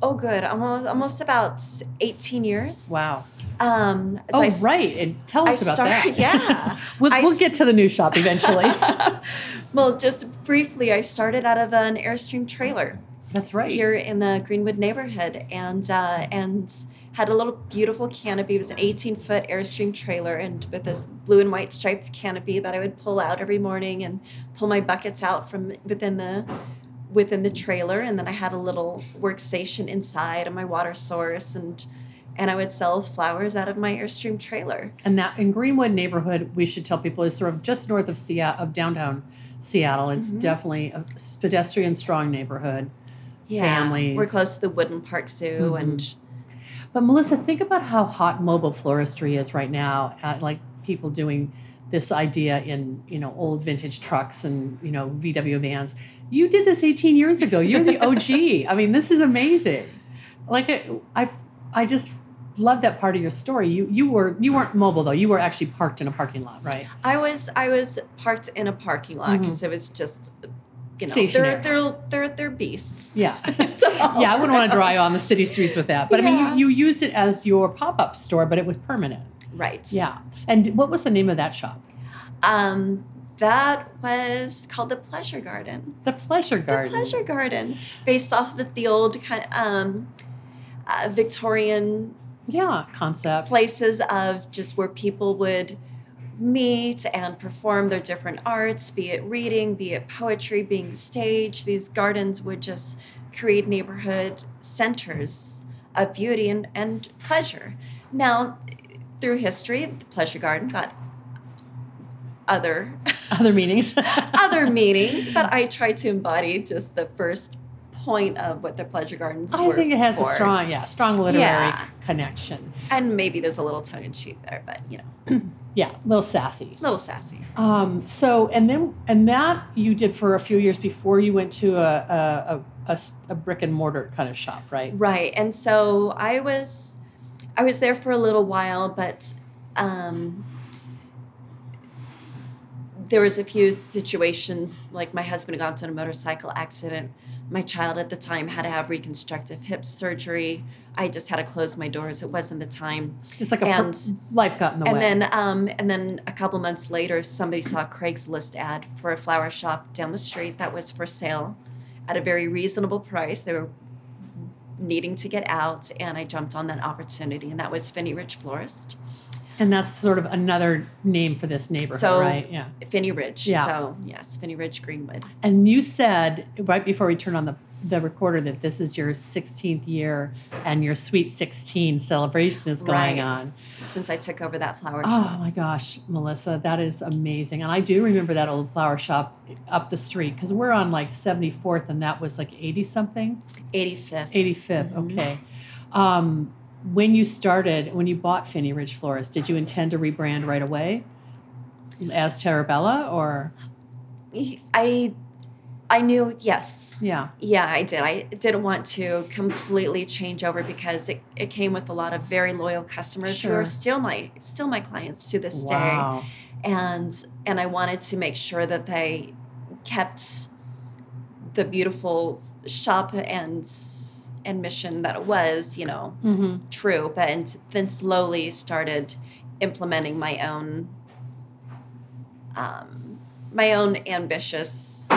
Oh, good. Almost, almost about 18 years. Wow. Um, so Oh, I right. And tell I us about started- that. yeah. we'll, I we'll get to the new shop eventually. well, just briefly, I started out of an Airstream trailer That's right. here in the Greenwood neighborhood, and uh, and had a little beautiful canopy. It was an 18 foot Airstream trailer, and with this blue and white striped canopy that I would pull out every morning and pull my buckets out from within the within the trailer, and then I had a little workstation inside and my water source, and and I would sell flowers out of my Airstream trailer. And that in Greenwood neighborhood, we should tell people is sort of just north of Seattle, of downtown Seattle. It's Mhm. definitely a pedestrian strong neighborhood. Yeah, Families. We're close to the Woodland Park Zoo, Mhm. and But Melissa, think about how hot mobile floristry is right now. Uh, like people doing this idea in you know old vintage trucks and you know VW vans. You did this 18 years ago. You're the OG. I mean, this is amazing. Like I, I, I just love that part of your story. You you were you weren't mobile though. You were actually parked in a parking lot, right? I was I was parked in a parking lot because it was just you know Stationary. they're they're they're they're beasts. Yeah. Yeah, I wouldn't want to drive on the city streets with that. But I mean, you, you used it as your pop up store, but it was permanent. Right. Yeah. And what was the name of that shop? Um, that was called the Pleasure Garden. The Pleasure Garden. The Pleasure Garden, based off of the old kind um, uh, Victorian Yeah, concept. places of just where people would meet and perform their different arts, be it reading, be it poetry, being stage. These gardens would just create neighborhood centers of beauty and, and pleasure. Now, through history, the pleasure garden got other Other meanings. other meanings, but I try to embody just the first point of what the pleasure gardens were. I think it has for. a strong, yeah, strong literary Yeah. connection. and maybe there's a little tongue in cheek there, but you know, Yeah, a little sassy. a little sassy. Um, so, and then, and that you did for a few years before you went to a a a brick and mortar kind of shop, right? Right. And so I was I was there for a little while, but um there was a few situations like my husband got into a motorcycle accident. My child at the time had to have reconstructive hip surgery. I just had to close my doors. It wasn't the time. Just like a per- And- life got in the and way. then um and then a couple months later somebody saw a Craigslist ad for a flower shop down the street that was for sale at a very reasonable price. They were needing to get out and I jumped on that opportunity and that was Phinney Ridge Florist. And that's sort of another name for this neighborhood, So- right? Yeah. Phinney Ridge. Yeah. So yes, Phinney Ridge Greenwood. And you said right before we turned on the, the recorder that this is your 16th year and your Sweet 16 celebration is going Right. on. Since I took over that flower shop. Oh my gosh, Melissa, that is amazing. And I do remember that old flower shop up the street because we're on like 74th and that was like 80 something, 85th. 85th. Mhm. Okay. Um, when you started, when you bought Phinney Ridge Florist, did you intend to rebrand right away as Terra Bella or? I I knew yes. Yeah. Yeah, I did. I didn't want to completely change over because it, it came with a lot of very loyal customers who are still my still my clients to this Wow. day. And and I wanted to make sure that they kept the beautiful shop and and mission that it was, you know, Mm-hmm. true, but and then slowly started implementing my own um, my own ambitious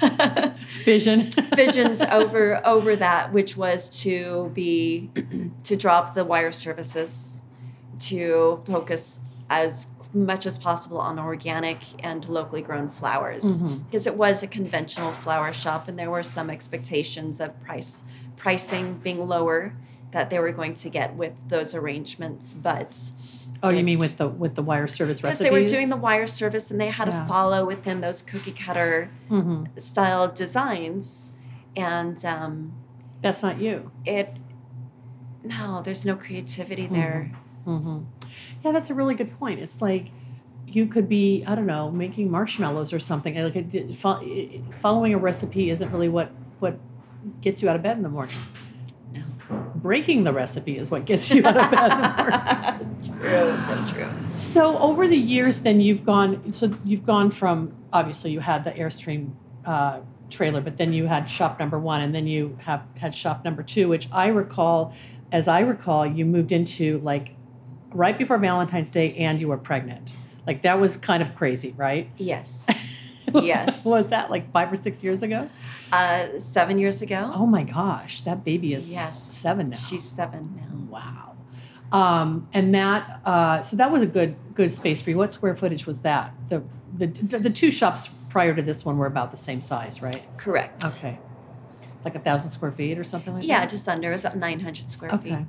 Vision. visions over over that, which was to be to drop the wire services, to focus as much as possible on organic and locally grown flowers, because it was a conventional flower shop, and there were some expectations of price pricing being lower that they were going to get with those arrangements, but Oh, you mean with the with the wire service because recipes? they were doing the wire service and they had Yeah. to follow within those cookie cutter hmm style designs and um, That's not you. it no there's no creativity there hmm Yeah, that's a really good point. It's like you could be, I don't know, making marshmallows or something. Like it, following a recipe isn't really what what gets you out of bed in the morning. no Breaking the recipe is what gets you out of bed in the morning. true so true So over the years, then you've gone. So you've gone from obviously you had the Airstream uh, trailer, but then you had shop number one, and then you have had shop number two, which I recall, as I recall, you moved into like right before Valentine's Day, and you were pregnant. Like that was kind of crazy, right? Yes. Yes. was that like five or six years ago? Uh, seven years ago. Oh my gosh, that baby is Yes. seven now. She's seven now. wow. Um, and that uh, so that was a good good space for you. What square footage was that? The the the, the two shops prior to this one were about the same size, right? Correct. Okay. Like a thousand square feet or something like Yeah, that? Yeah, just under. It was about 900 square Okay. feet.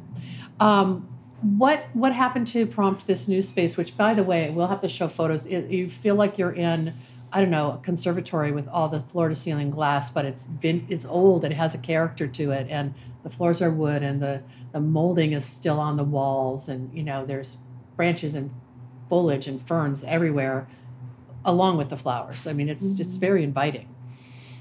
Um, what what happened to prompt this new space? Which, by the way, we'll have to show photos. It, you feel like you're in, I don't know, a conservatory with all the floor to ceiling glass, but it's been it's old. It has a character to it, and the floors are wood, and the the molding is still on the walls, and you know there's branches and foliage and ferns everywhere, along with the flowers. I mean, it's it's Mhm. very inviting.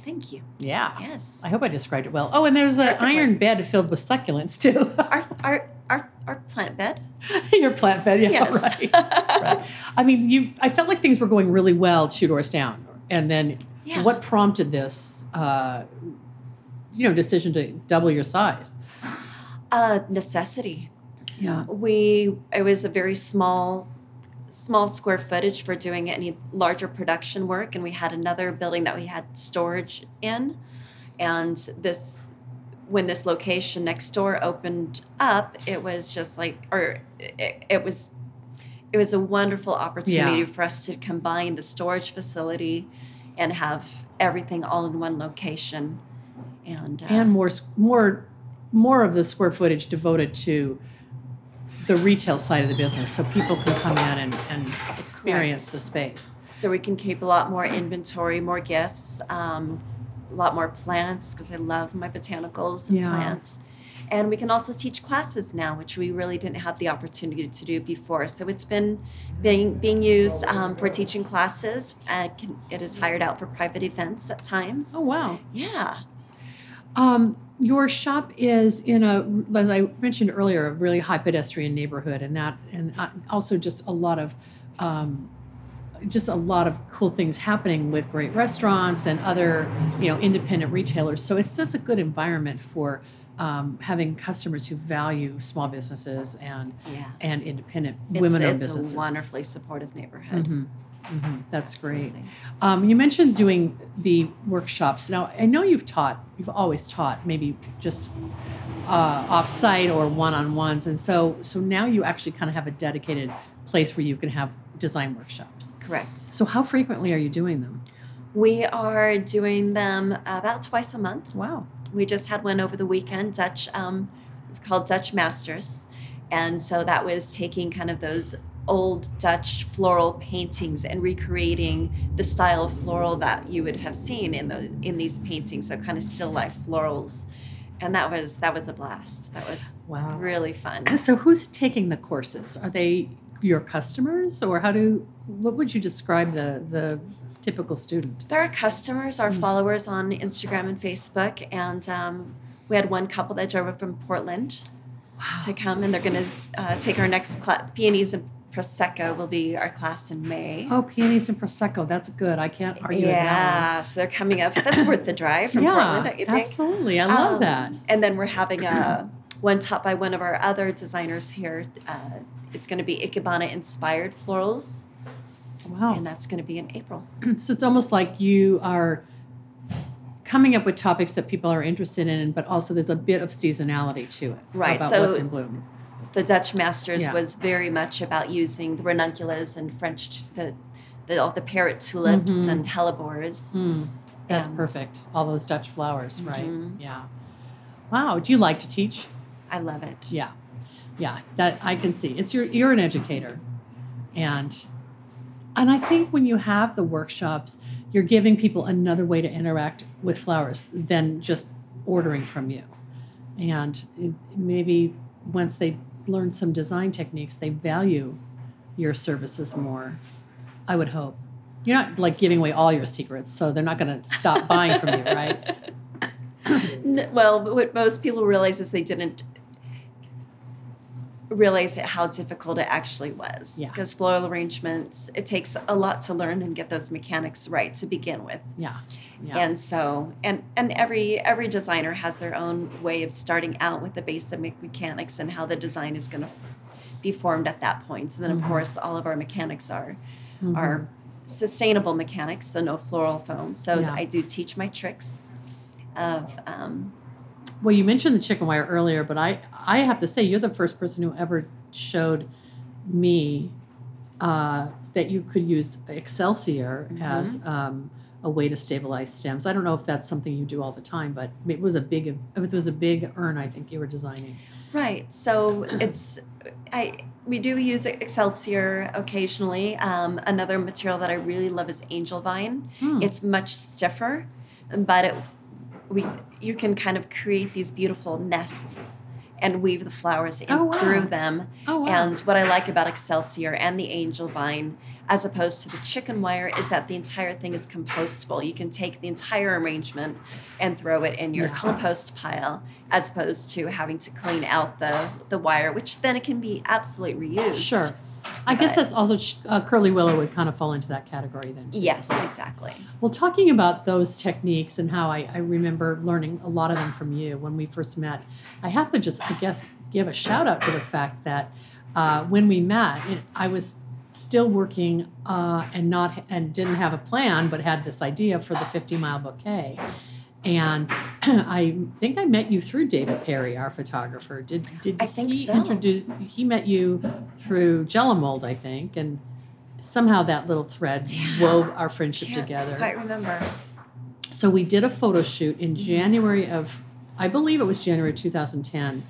Thank you. Yeah. Yes. I hope I described it well. Oh, and there's an iron bed filled with succulents too. Our, our, our, our plant bed. Your plant bed, yeah, yes. right. right. I mean, you. I felt like things were going really well two doors down, and then yeah. what prompted this, uh, you know, decision to double your size? Uh, necessity. Yeah. We it was a very small small square footage for doing any larger production work and we had another building that we had storage in and this when this location next door opened up it was just like or it, it was it was a wonderful opportunity Yeah. for us to combine the storage facility and have everything all in one location and uh, And more, more, more of the square footage devoted to the retail side of the business, so people can come in and, and experience Correct. the space. so we can keep a lot more inventory, more gifts, um, a lot more plants because I love my botanicals and Yeah. plants. And we can also teach classes now, which we really didn't have the opportunity to do before. So it's been being being used um, for teaching classes. Uh, can, it is hired out for private events at times. Oh wow. Yeah, Um, your shop is in a, as I mentioned earlier, a really high pedestrian neighborhood, and that, and uh, also just a lot of, um, just a lot of cool things happening with great restaurants and other, you know, independent retailers. So it's just a good environment for um, having customers who value small businesses and yeah. and independent women-owned businesses. it's a wonderfully supportive neighborhood. Mhm, mhm. That's great. Um, you mentioned doing the workshops. Now, I know you've taught, you've always taught, maybe just uh, off-site or one-on-ones, and so so now you actually kind of have a dedicated place where you can have design workshops. Correct. So, how frequently are you doing them? We are doing them about twice a month. Wow. we just had one over the weekend dutch um, called dutch masters and so that was taking kind of those old dutch floral paintings and recreating the style of floral that you would have seen in those in these paintings so kind of still life florals and that was that was a blast that was Wow. really fun So, who's taking the courses? Are they your customers, or how do? What would you describe the the typical student? There are customers, our Mm. followers on Instagram and Facebook, and um, we had one couple that drove up from Portland Wow. to come, and they're going to uh, take our next class. Peonies and Prosecco will be our class in May. Oh, peonies and prosecco. That's good. I can't argue with that. yeah, so they're coming up. That's worth the drive from yeah, Portland, don't you think? absolutely. I love Um, that. And then we're having a one taught by one of our other designers here. Uh, it's going to be Ikebana inspired florals, Wow. and that's going to be in April. so it's almost like you are coming up with topics that people are interested in, but also there's a bit of seasonality to it. Right, About so- what's in bloom. the Dutch masters Yeah. was very much about using the ranunculus and French the the all the parrot tulips Mhm. and hellebores. Mm, that's And- perfect. All those Dutch flowers, right? Mhm. Yeah. Wow. Do you like to teach? I love it. Yeah. Yeah. That I can see. It's your you're an educator. And and I think when you have the workshops, you're giving people another way to interact with flowers than just ordering from you. And maybe once they learn some design techniques, they value your services more. I would hope. You're not like giving away all your secrets, so they're not going to stop buying from you, right? Well, what most people realize is they didn't realize how difficult it actually was. Yeah. Because floral arrangements, it takes a lot to learn and get those mechanics right to begin with. Yeah. Yeah. And so, and and every every designer has their own way of starting out with the basic mechanics and how the design is going to be formed at that point. And then, of Mhm. course, all of our mechanics are Mhm. are sustainable mechanics, so no floral foam. So Yeah. I do teach my tricks of um, Well, you mentioned the chicken wire earlier, but I I have to say you're the first person who ever showed me uh, that you could use Excelsior Mm-hmm. as um, a way to stabilize stems. I don't know if that's something you do all the time, but it was a big it was a big urn I think you were designing. Right. So it's I we do use Excelsior occasionally. Um, another material that I really love is angel vine. Hmm. It's much stiffer, but it, we you can kind of create these beautiful nests and weave the flowers in Oh, wow. through them. oh wow. And what I like about Excelsior and the angel vine, as opposed to the chicken wire, is that the entire thing is compostable. You can take the entire arrangement and throw it in your Yeah. compost pile, as opposed to having to clean out the, the wire, which then it can be absolutely reused. sure. I guess that's also uh, curly willow would kind of fall into that category then. Too. Yes, exactly. Well, talking about those techniques and how I, I remember learning a lot of them from you when we first met, I have to just, I guess, give a shout out to the fact that uh, when we met, it, I was still working uh, and not and didn't have a plan, but had this idea for the 50 mile bouquet. And I think I met you through David Perry, our photographer. Did did I think he so. introduce? He met you through Jello Mold, I think, and somehow that little thread Yeah. wove our friendship Can't together. Quite remember. So we did a photo shoot in mm-hmm. January of, I believe it was January 2010,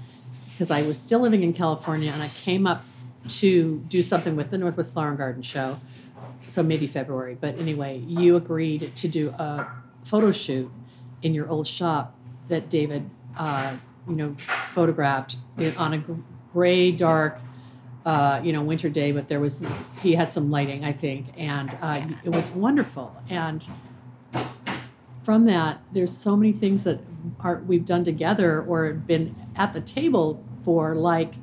because I was still living in California and I came up to do something with the Northwest Flower and Garden Show. So maybe February. But anyway, you agreed to do a photo shoot in your old shop that David, uh, you know, photographed on a gray, dark, uh, you know, winter day. But there was, he had some lighting, I think, and uh, it was wonderful. And from that, there's so many things that are we've done together or been at the table for, like,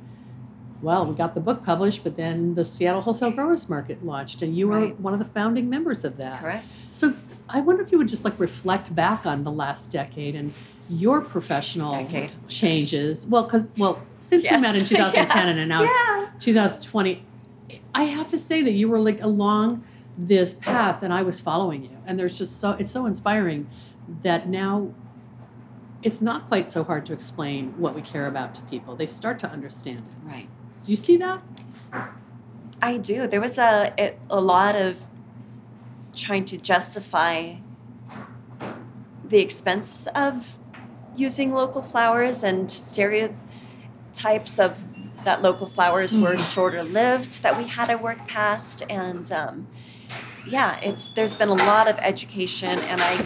well, we got the book published, but then the Seattle Wholesale Growers Market launched, and you were Right. one of the founding members of that. Correct. So I wonder if you would just like reflect back on the last decade and your professional Decade. changes. Well, because well, since we met in 2010 and now it's Yeah. 2020, I have to say that you were like along this path and I was following you. And there's just so it's so inspiring that now it's not quite so hard to explain what we care about to people. They start to understand it. Right. Do you see that? I do. There was a it, a lot of trying to justify the expense of using local flowers and stereotypes of that local flowers were Mhm. shorter lived that we had to work past and um, yeah it's there's been a lot of education and i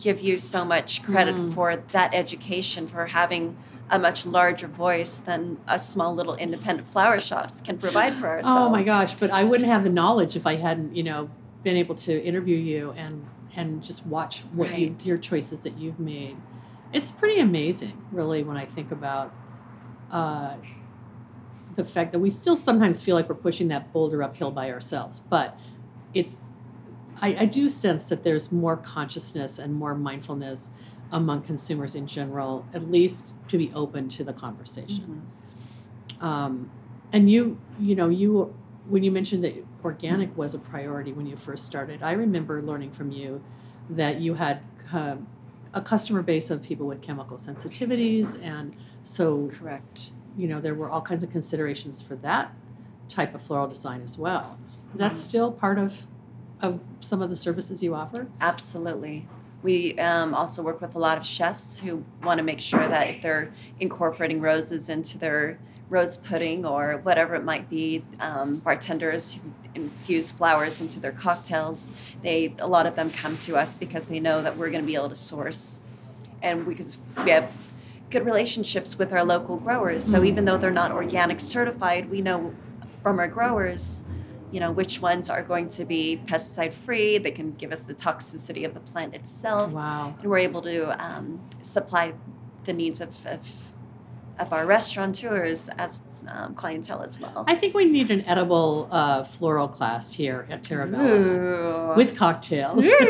give you so much credit Mm. for that education for having a much larger voice than a small little independent flower shops can provide for ourselves. Oh my gosh, but I wouldn't have the knowledge if I hadn't, you know, been able to interview you and and just watch what you, your choices that you've made. It's pretty amazing, really, when I think about uh, the fact that we still sometimes feel like we're pushing that boulder uphill by ourselves. But it's, I, I do sense that there's more consciousness and more mindfulness among consumers in general, at least to be open to the conversation Mhm. um, and you you know you when you mentioned that organic was a priority when you first started i remember learning from you that you had uh, a customer base of people with chemical sensitivities and so Correct. you know there were all kinds of considerations for that type of floral design as well is that Mhm. still part of of some of the services you offer Absolutely. We um, also work with a lot of chefs who want to make sure that if they're incorporating roses into their rose pudding or whatever it might be, um, bartenders who infuse flowers into their cocktails, they a lot of them come to us because they know that we're going to be able to source, and because we have good relationships with our local growers. So Mhm. even though they're not organic certified, we know from our growers you know which ones are going to be pesticide free. They can give us the toxicity of the plant itself. Wow. And we're able to um, supply the needs of, of of our restaurateurs as um, clientele as well. I think we need an edible uh, floral class here at Terra Bella Ooh. with cocktails.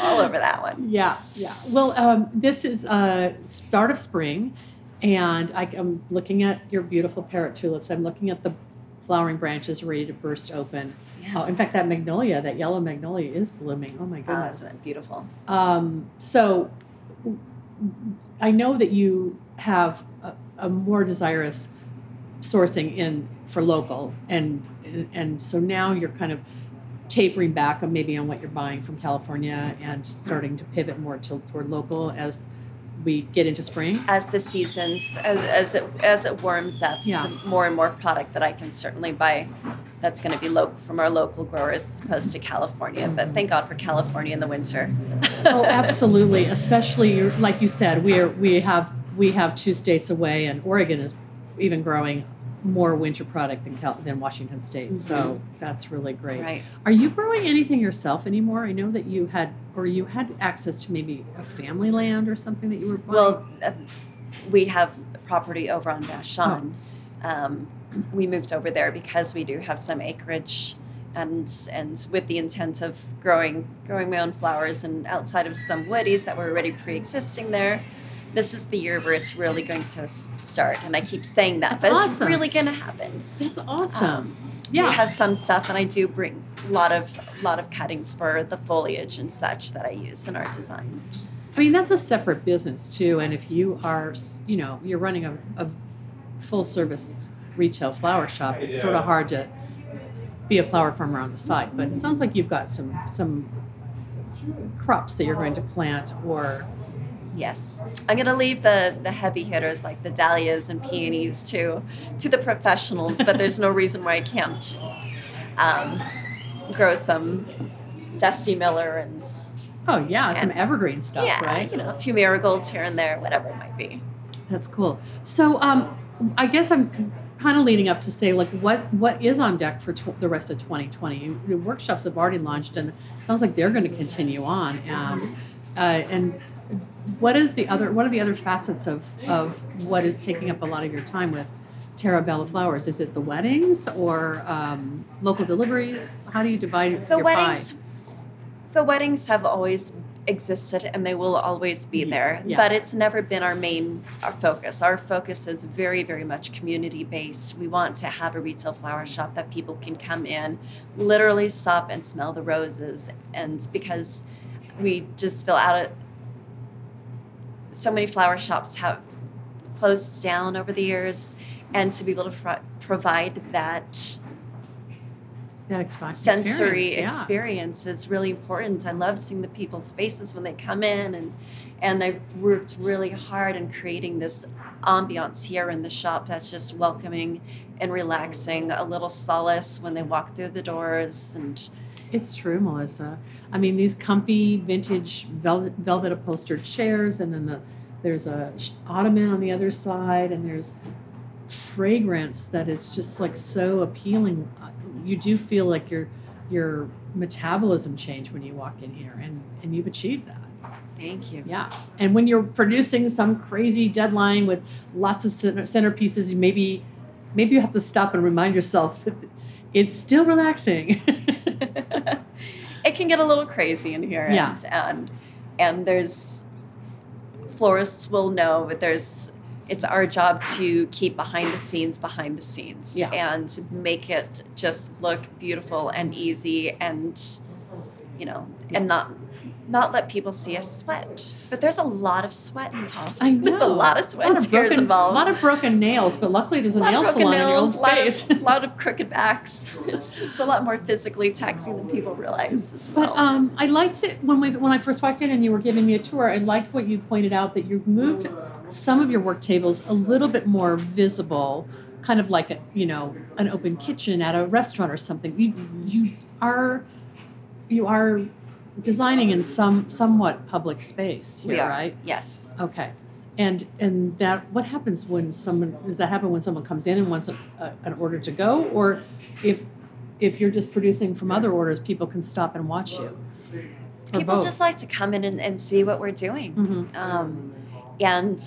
All over that one. Yeah, yeah. Well, um, this is uh, start of spring, and I, am looking at your beautiful parrot tulips. I'm looking at the flowering branches ready to burst open. Yeah. Oh, in fact, that magnolia, that yellow magnolia, is blooming. Oh my Oh, goodness! isn't it beautiful? Um, so, I know that you have a, a more desirous sourcing in for local, and and so now you're kind of tapering back on maybe on what you're buying from California and starting to pivot more to, toward local as we get into spring. As the seasons, as, as it as it warms up, Yeah. more and more product that I can certainly buy that's going to be local from our local growers as opposed to California. But thank God for California in the winter. oh, absolutely. Especially like you said, we are we have we have two states away, and Oregon is even growing more winter product than Cal- than Washington State. So that's really great. Right. Are you growing anything yourself anymore? I know that you had or you had access to maybe a family land or something that you were buying. Well, uh, we have property over on Vashon. Um, we moved over there because we do have some acreage, and and with the intent of growing growing my own flowers, and outside of some woodies that were already pre-existing there. This is the year where it's really going to start, and I keep saying that, That's but it's awesome. really going to happen. that's awesome. Um, yeah. We have some stuff, and I do bring a lot of a lot of cuttings for the foliage and such that I use in our designs. I mean, that's a separate business too. And if you are, you know, you're running a, a full service retail flower shop, it's sort of hard to be a flower farmer on the side. But it sounds like you've got some some crops that you're going to plant or Yes, I'm gonna leave the the heavy hitters like the dahlias and peonies to to the professionals, but there's no reason why I can't um, grow some Dusty Miller and oh yeah, some evergreen stuff, yeah, right? you know, a few marigolds here and there, whatever it might be. That's cool. So, um, I guess I'm kind of leading up to say, like, what what is on deck for tw- the rest of 2020? The workshops have already launched, and it sounds like they're going to continue on. Um, uh, and what is the other? What are the other facets of of what is taking up a lot of your time with Terra Bella Flowers? Is it the weddings or um, local deliveries? How do you divide The your weddings, the weddings have always existed and they will always be there, Yeah. but it's never been our main our focus. Our focus is very, very much community based. We want to have a retail flower shop that people can come in, literally stop and smell the roses, and because we just feel out of so many flower shops have closed down over the years, and to be able to fr- provide that That expi- sensory experience, yeah. experience is really important. I love seeing the people's faces when they come in and and I've worked really hard in creating this ambiance here in the shop that's just welcoming and relaxing, a little solace when they walk through the doors and It's true, Melissa. I mean, these comfy vintage velvet, velvet upholstered chairs, and then the there's a ottoman on the other side, and there's fragrance that is just like so appealing. Uh, You do feel like your your metabolism changed when you walk in here, and and you've achieved that. thank you. Yeah, and when you're producing some crazy deadline with lots of center- centerpieces, you maybe maybe you have to stop and remind yourself it's still relaxing. it can get a little crazy in here Yeah. and and and there's florists will know but there's it's our job to keep behind the scenes behind the scenes Yeah. and make it just look beautiful and easy and you know and not not let people see us sweat but there's a lot of sweat involved I know. there's a lot of sweat lot and of tears broken, involved A lot of broken nails, but luckily there's a, a nail salon in your own nails, a lot of, lot of crooked backs. It's, it's a lot more physically taxing than people realize well. but um, I liked it when we when I first walked in and you were giving me a tour. I liked what you pointed out that you've moved some of your work tables a little bit more visible, kind of like a you know an open kitchen at a restaurant or something. You you are you are designing in some somewhat public space here, right? Yes. Okay. And and that what happens when someone does that happen when someone comes in and wants a, a, an order to go or if if you're just producing from other orders people can stop and watch you. People both. just like to come in and, and see what we're doing. Mhm. Um, and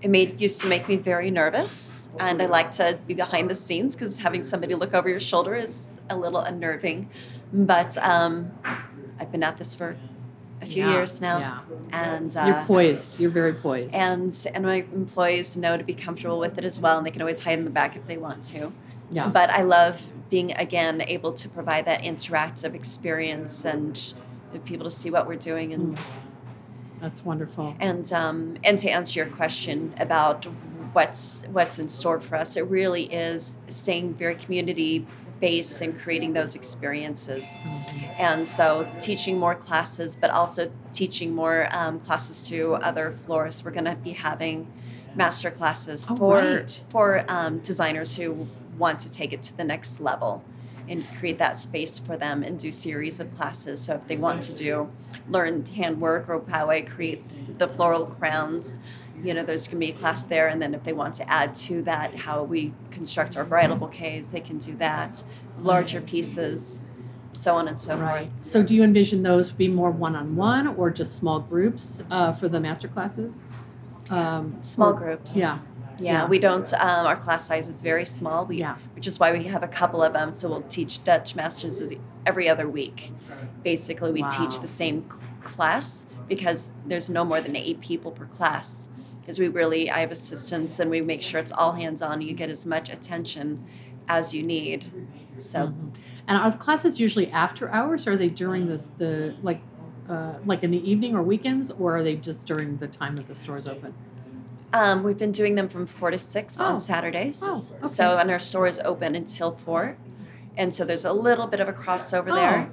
it made used to make me very nervous, and I like to be behind the scenes because having somebody look over your shoulder is a little unnerving. But um, I've been at this for a few Yeah, years now, yeah. and uh, You're poised. You're very poised. and and my employees know to be comfortable with it as well, and they can always hide in the back if they want to. yeah. But I love being again able to provide that interactive experience and people to see what we're doing and That's wonderful. and um, and to answer your question about what's what's in store for us, it really is staying very community based and creating those experiences. And so teaching more classes, but also teaching more um, classes to other florists. We're going to be having master classes Oh, for right. for um, designers who want to take it to the next level and create that space for them and do series of classes. So if they want to do learn handwork or how I create the floral crowns, you know, there's going to be a class there. And then if they want to add to that how we construct our bridal bouquets, they can do that. Larger pieces, so on and so Right. forth. So, do you envision those be more one-on-one or just small groups uh, for the master classes? Um, Small groups. Yeah. Yeah, we don't. Um, our class size is very small. We, Yeah. which is why we have a couple of them. So we'll teach Dutch masters every other week. Basically, we teach the same cl- class because there's no more than eight people per class. Because we really, I have assistants, and we make sure it's all hands on. You get as much attention as you need. So Mhm. And are the classes usually after hours, or are they during the the like, uh, like in the evening or weekends, or are they just during the time that the store's open? Um, we've been doing them from four to six Oh. on Saturdays. Oh, okay. So and our store is open until four, and so there's a little bit of a crossover Oh. there.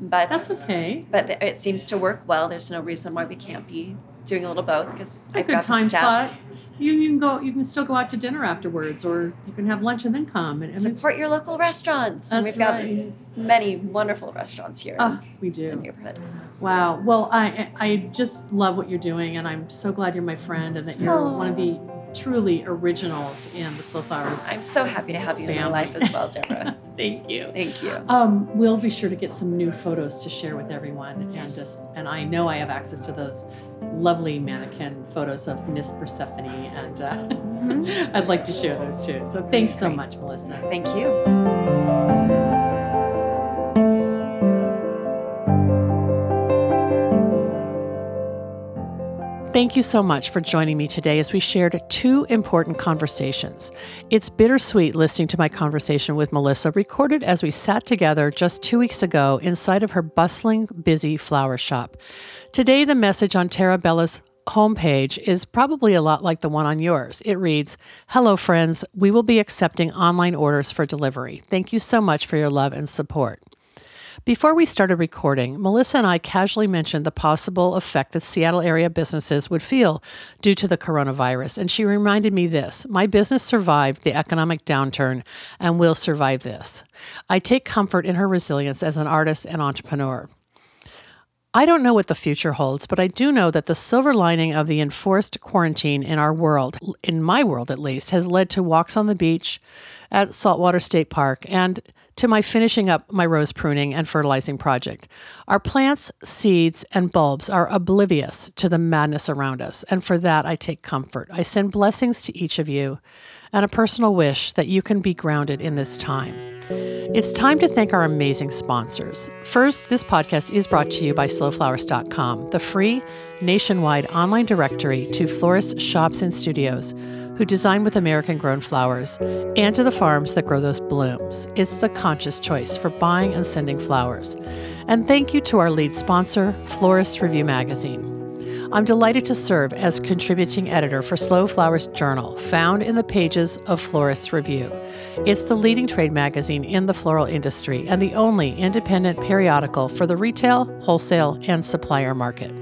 But That's okay. but it seems to work well. There's no reason why we can't be doing a little both because I've good got time staff. slot. You, can go. You can still go out to dinner afterwards, or you can have lunch and then come. And, Support your local restaurants. and we've got right. many wonderful restaurants here Oh, we in the do. neighborhood. Wow. Well, I I just love what you're doing, and I'm so glad you're my friend, and that you're one of the truly originals in the Slow Flowers. I'm so happy to have you in my life as well, Debra. Thank you. Thank you. Um, we'll be sure to get some new photos to share with everyone, and just and I know I have access to those lovely mannequin photos of Miss Persephone, and uh, Mhm. I'd like to share those too. So thanks so much, Melissa. Thank you. Thank you so much for joining me today as we shared two important conversations. It's bittersweet listening to my conversation with Melissa, recorded as we sat together just two weeks ago inside of her bustling, busy flower shop. Today, the message on Terra Bella's homepage is probably a lot like the one on yours. It reads Hello, friends. We will be accepting online orders for delivery. Thank you so much for your love and support. Before we started recording, Melissa and I casually mentioned the possible effect that Seattle area businesses would feel due to the coronavirus, and she reminded me this My business survived the economic downturn and will survive this. I take comfort in her resilience as an artist and entrepreneur. I don't know what the future holds, but I do know that the silver lining of the enforced quarantine in our world, in my world at least, has led to walks on the beach at Saltwater State Park and to my finishing up my rose pruning and fertilizing project. Our plants, seeds, and bulbs are oblivious to the madness around us, and for that I take comfort. I send blessings to each of you and a personal wish that you can be grounded in this time. It's time to thank our amazing sponsors. First, this podcast is brought to you by slowflowers.com, the free nationwide online directory to florists, shops, and studios who design with American grown flowers and to the farms that grow those blooms. It's the conscious choice for buying and sending flowers. And thank you to our lead sponsor, Florist Review Magazine. I'm delighted to serve as contributing editor for Slow Flowers Journal, found in the pages of Florist's Review. It's the leading trade magazine in the floral industry and the only independent periodical for the retail, wholesale, and supplier market.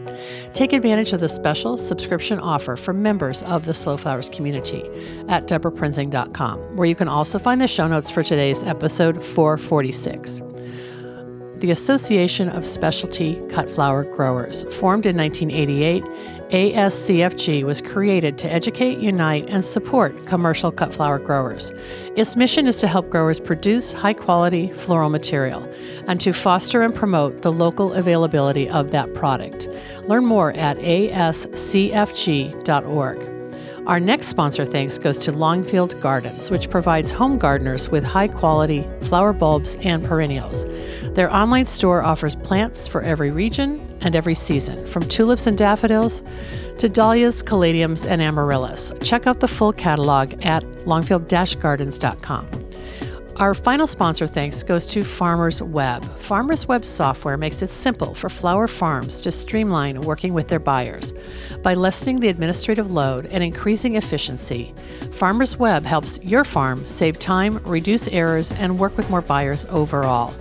Take advantage of the special subscription offer for members of the Slow Flowers community at debraprinzing.com, where you can also find the show notes for today's episode 446. The Association of Specialty Cut Flower Growers, formed in 1988, ASCFG was created to educate, unite, and support commercial cut flower growers. Its mission is to help growers produce high quality floral material and to foster and promote the local availability of that product. Learn more at ascfg.org. Our next sponsor thanks goes to Longfield Gardens, which provides home gardeners with high quality flower bulbs and perennials. Their online store offers plants for every region and every season, from tulips and daffodils to dahlias, caladiums, and amaryllis. Check out the full catalog at longfield gardens.com. Our final sponsor thanks goes to Farmers Web. Farmers Web software makes it simple for flower farms to streamline working with their buyers. By lessening the administrative load and increasing efficiency, Farmers Web helps your farm save time, reduce errors, and work with more buyers overall.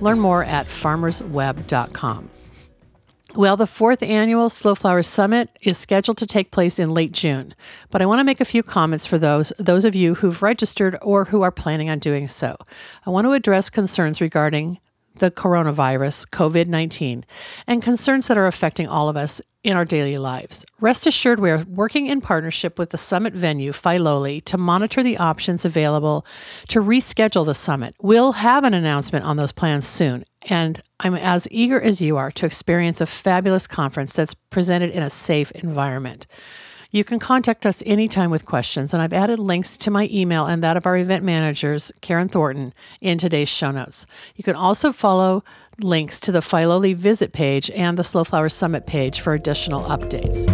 Learn more at farmersweb.com. Well, the fourth annual Slow Flowers Summit is scheduled to take place in late June, but I want to make a few comments for those those of you who've registered or who are planning on doing so. I want to address concerns regarding the coronavirus, COVID 19, and concerns that are affecting all of us in our daily lives. Rest assured, we are working in partnership with the summit venue, Filoli, to monitor the options available to reschedule the summit. We'll have an announcement on those plans soon, and I'm as eager as you are to experience a fabulous conference that's presented in a safe environment. You can contact us anytime with questions, and I've added links to my email and that of our event managers, Karen Thornton, in today's show notes. You can also follow links to the Filoli visit page and the Slow Flowers Summit page for additional updates.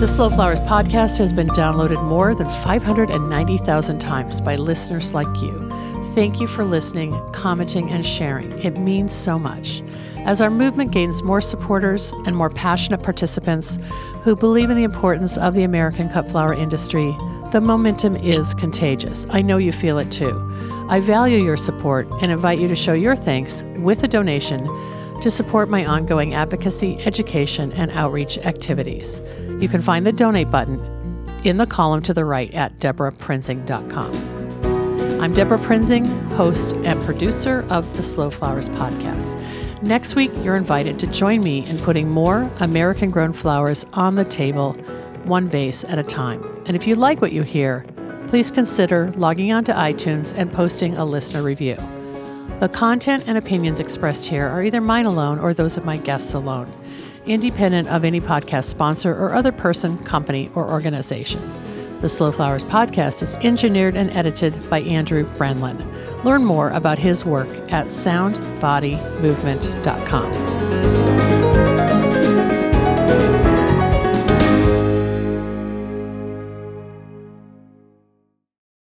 The Slow Flowers podcast has been downloaded more than 590,000 times by listeners like you. Thank you for listening, commenting, and sharing. It means so much. As our movement gains more supporters and more passionate participants who believe in the importance of the American cut flower industry, the momentum is contagious. I know you feel it too. I value your support and invite you to show your thanks with a donation to support my ongoing advocacy, education, and outreach activities. You can find the donate button in the column to the right at debraprinzing.com. I'm Debra Prinzing, host and producer of the Slow Flowers podcast. Next week, you're invited to join me in putting more American grown flowers on the table, one vase at a time. And if you like what you hear, please consider logging onto iTunes and posting a listener review. The content and opinions expressed here are either mine alone or those of my guests alone, independent of any podcast sponsor or other person, company, or organization. The Slow Flowers podcast is engineered and edited by Andrew Brenlin. Learn more about his work at soundbodymovement.com.